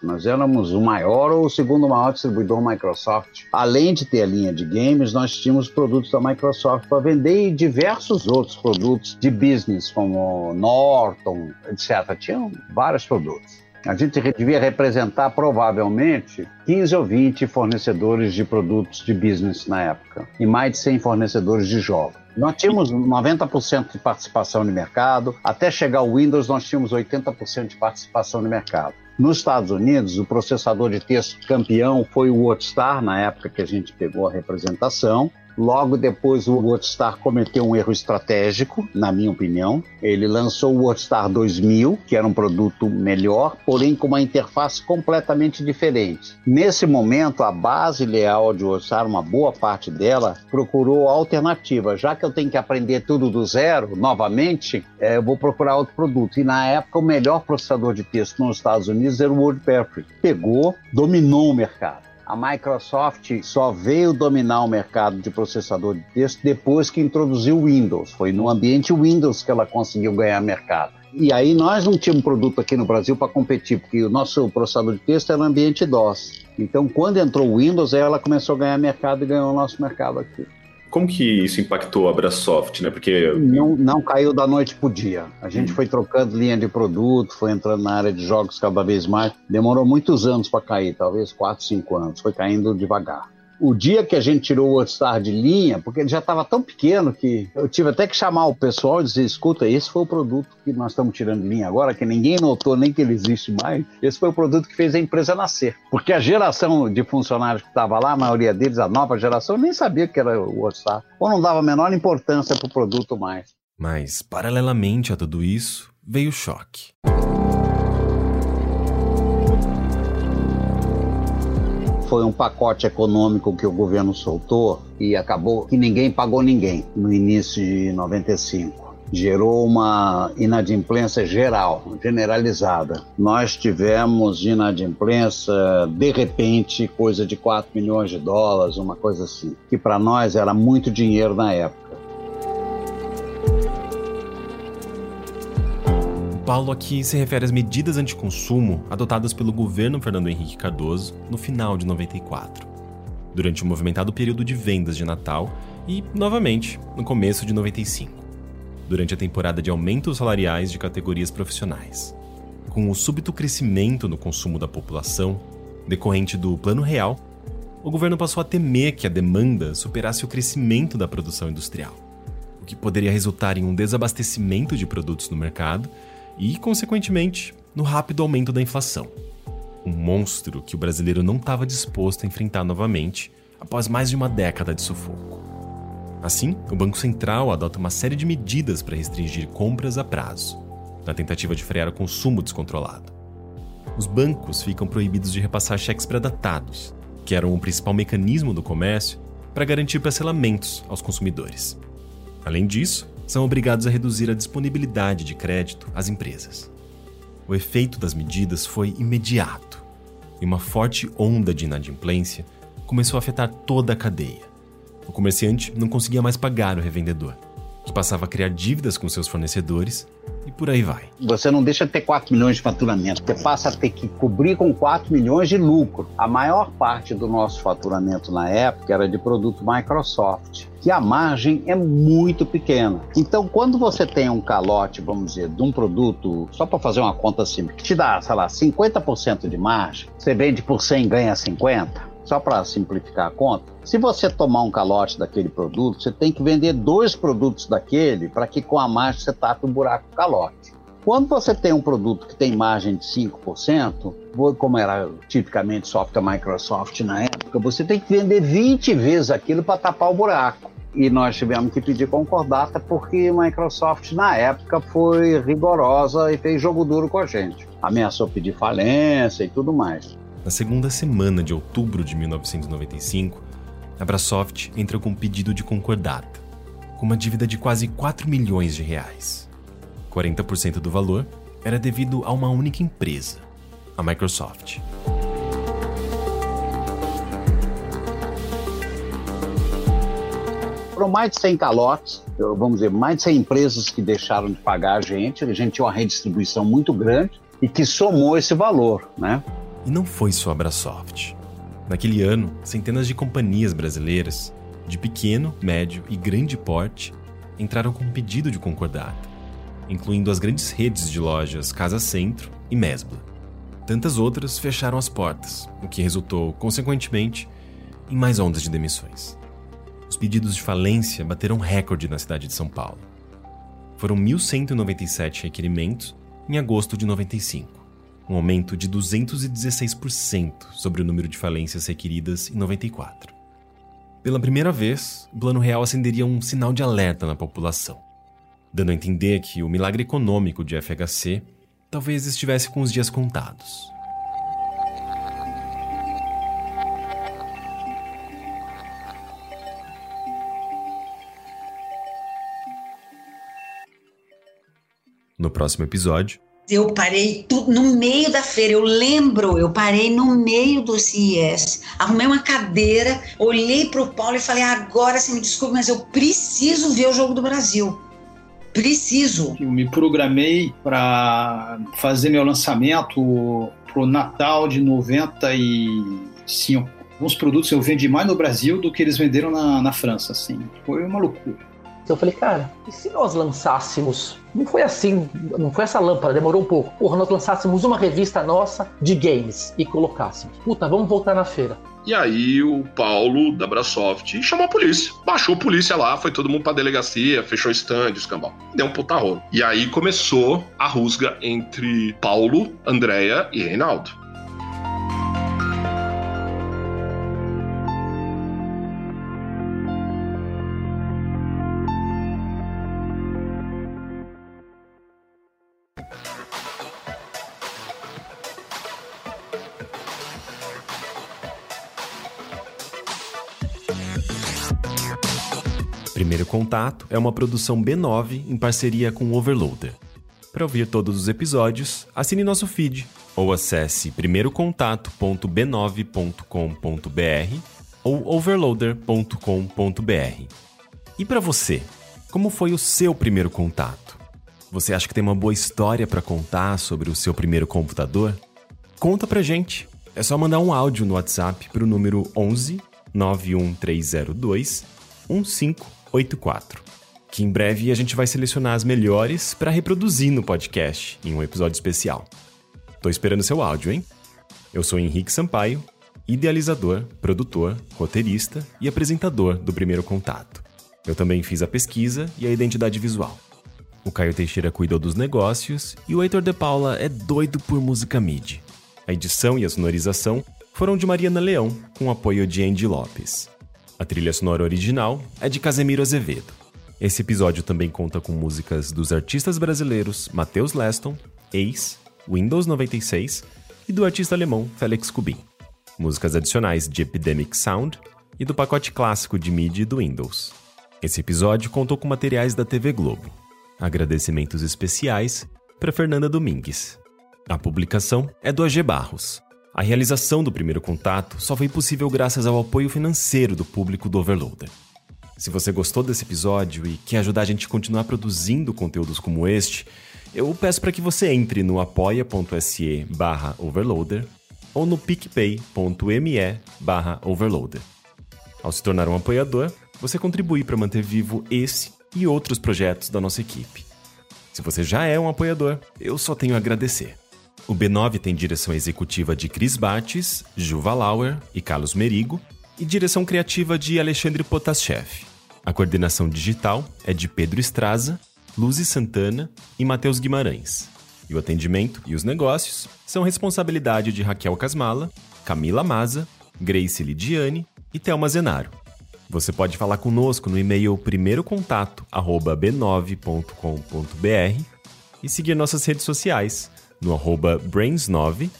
Nós éramos o maior ou o segundo maior distribuidor Microsoft. Além de ter a linha de games, nós tínhamos produtos da Microsoft para vender e diversos outros produtos de business, como Norton, etc. Tinham vários produtos. A gente devia representar provavelmente 15 ou 20 fornecedores de produtos de business na época e mais de 100 fornecedores de jogos. Nós tínhamos 90% de participação no mercado, até chegar o Windows nós tínhamos 80% de participação no mercado. Nos Estados Unidos, o processador de texto campeão foi o WordStar, na época que a gente pegou a representação. Logo depois, o WordStar cometeu um erro estratégico, na minha opinião. Ele lançou o WordStar 2000, que era um produto melhor, porém com uma interface completamente diferente. Nesse momento, a base leal de WordStar, uma boa parte dela, procurou alternativa. Já que eu tenho que aprender tudo do zero, novamente, é, eu vou procurar outro produto. E na época, o melhor processador de texto nos Estados Unidos era o WordPerfect. Pegou, dominou o mercado a Microsoft só veio dominar o mercado de processador de texto depois que introduziu o Windows. Foi no ambiente Windows que ela conseguiu ganhar mercado. E aí nós não tínhamos produto aqui no Brasil para competir, porque o nosso processador de texto era ambiente DOS. Então, quando entrou o Windows, ela começou a ganhar mercado e ganhou o nosso mercado aqui. Como que isso impactou a Brasoft, né? Porque não, não caiu da noite pro dia. A gente hum. foi trocando linha de produto, foi entrando na área de jogos cada vez mais. Demorou muitos anos para cair, talvez 4, 5 anos. Foi caindo devagar o dia que a gente tirou o WordStar de linha, porque ele já estava tão pequeno que eu tive até que chamar o pessoal e dizer: escuta, esse foi o produto que nós estamos tirando de linha agora, que ninguém notou nem que ele existe mais. Esse foi o produto que fez a empresa nascer. Porque a geração de funcionários que estava lá, a maioria deles, a nova geração, nem sabia que era o WordStar, ou não dava a menor importância para o produto mais. Mas, paralelamente a tudo isso, veio o choque. Foi um pacote econômico que o governo soltou e acabou que ninguém pagou ninguém no início de 95 gerou uma inadimplência geral, generalizada. Nós tivemos inadimplência, de repente, coisa de 4 milhões de dólares, uma coisa assim, que para nós era muito dinheiro na época. Paulo aqui se refere às medidas anticonsumo adotadas pelo governo Fernando Henrique Cardoso no final de 94, durante o movimentado período de vendas de Natal e, novamente, no começo de 95, durante a temporada de aumentos salariais de categorias profissionais. Com o súbito crescimento no consumo da população, decorrente do Plano Real, o governo passou a temer que a demanda superasse o crescimento da produção industrial, o que poderia resultar em um desabastecimento de produtos no mercado e, consequentemente, no rápido aumento da inflação. Um monstro que o brasileiro não estava disposto a enfrentar novamente após mais de uma década de sufoco. Assim, o Banco Central adota uma série de medidas para restringir compras a prazo, na tentativa de frear o consumo descontrolado. Os bancos ficam proibidos de repassar cheques predatados, que eram o principal mecanismo do comércio para garantir parcelamentos aos consumidores. Além disso, são obrigados a reduzir a disponibilidade de crédito às empresas. O efeito das medidas foi imediato e uma forte onda de inadimplência começou a afetar toda a cadeia. O comerciante não conseguia mais pagar o revendedor, que passava a criar dívidas com seus fornecedores e por aí vai. Você não deixa de ter 4 milhões de faturamento, você passa a ter que cobrir com 4 milhões de lucro. A maior parte do nosso faturamento na época era de produto Microsoft, que a margem é muito pequena. Então, quando você tem um calote, vamos dizer, de um produto, só para fazer uma conta simples, que te dá, sei lá, 50% de margem, você vende por 100 e ganha 50, só para simplificar a conta, se você tomar um calote daquele produto, você tem que vender dois produtos daquele para que com a margem você tape o buraco do calote. Quando você tem um produto que tem margem de 5%, como era tipicamente software Microsoft na época, você tem que vender 20 vezes aquilo para tapar o buraco. E nós tivemos que pedir concordata porque a Microsoft, na época, foi rigorosa e fez jogo duro com a gente. Ameaçou pedir falência e tudo mais. Na segunda semana de outubro de 1995, a Brasoft entra com um pedido de concordata, com uma dívida de quase 4 milhões de reais. 40% do valor era devido a uma única empresa, a Microsoft. Foram mais de 100 calotes, vamos dizer, mais de 100 empresas que deixaram de pagar a gente. A gente tinha uma redistribuição muito grande e que somou esse valor, né? E não foi só a Brasoft. Naquele ano, centenas de companhias brasileiras, de pequeno, médio e grande porte, entraram com um pedido de concordata, incluindo as grandes redes de lojas Casa Centro e Mesbla. Tantas outras fecharam as portas, o que resultou, consequentemente, em mais ondas de demissões. Os pedidos de falência bateram recorde na cidade de São Paulo. Foram 1.197 requerimentos em agosto de 95 um aumento de 216% sobre o número de falências requeridas em 94. Pela primeira vez, o Plano Real acenderia um sinal de alerta na população, dando a entender que o milagre econômico de FHC talvez estivesse com os dias contados. No próximo episódio, eu parei tudo no meio da feira. Eu lembro, eu parei no meio do CIS, arrumei uma cadeira, olhei para o Paulo e falei: agora você me desculpe, mas eu preciso ver o jogo do Brasil. Preciso. Eu me programei para fazer meu lançamento pro Natal de 95. Alguns produtos eu vendi mais no Brasil do que eles venderam na, na França, assim. Foi uma loucura. Então eu falei, cara, e se nós lançássemos? Não foi assim, não foi essa lâmpada, demorou um pouco. Porra, nós lançássemos uma revista nossa de games e colocássemos. Puta, vamos voltar na feira. E aí o Paulo da Brasoft chamou a polícia. Baixou a polícia lá, foi todo mundo pra delegacia, fechou stand, escambau. Deu um puta rolo. E aí começou a rusga entre Paulo, Andréia e Reinaldo. Contato é uma produção B9 em parceria com o Overloader. Para ouvir todos os episódios, assine nosso feed ou acesse primeirocontato.b9.com.br ou overloader.com.br. E para você, como foi o seu primeiro contato? Você acha que tem uma boa história para contar sobre o seu primeiro computador? Conta pra gente. É só mandar um áudio no WhatsApp para o número 11 91302 1584. Que em breve a gente vai selecionar as melhores para reproduzir no podcast em um episódio especial. Tô esperando seu áudio, hein? Eu sou Henrique Sampaio, idealizador, produtor, roteirista e apresentador do Primeiro Contato. Eu também fiz a pesquisa e a identidade visual. O Caio Teixeira cuidou dos negócios e o Heitor de Paula é doido por música MIDI. A edição e a sonorização foram de Mariana Leão, com apoio de Andy Lopes. A trilha sonora original é de Casemiro Azevedo. Esse episódio também conta com músicas dos artistas brasileiros Matheus Leston, Ace, Windows 96 e do artista alemão Felix Kubin. Músicas adicionais de Epidemic Sound e do pacote clássico de MIDI do Windows. Esse episódio contou com materiais da TV Globo. Agradecimentos especiais para Fernanda Domingues. A publicação é do AG Barros. A realização do primeiro contato só foi possível graças ao apoio financeiro do público do Overloader. Se você gostou desse episódio e quer ajudar a gente a continuar produzindo conteúdos como este, eu peço para que você entre no apoia.se overloader ou no picpay.me overloader. Ao se tornar um apoiador, você contribui para manter vivo esse e outros projetos da nossa equipe. Se você já é um apoiador, eu só tenho a agradecer. O B9 tem direção executiva de Cris Bates, Juva Lauer e Carlos Merigo, e direção criativa de Alexandre Potashev. A coordenação digital é de Pedro Estraza, Luzi Santana e Matheus Guimarães. E o atendimento e os negócios são responsabilidade de Raquel Casmala, Camila Maza, Grace Lidiane e Thelma Zenaro. Você pode falar conosco no e-mail primeirocontato@b9.com.br e seguir nossas redes sociais no arroba brains9,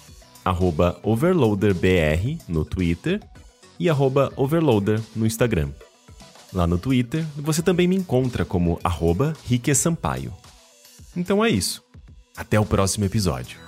arroba overloaderbr no Twitter e arroba overloader no Instagram. Lá no Twitter, você também me encontra como arroba Sampaio. Então é isso. Até o próximo episódio.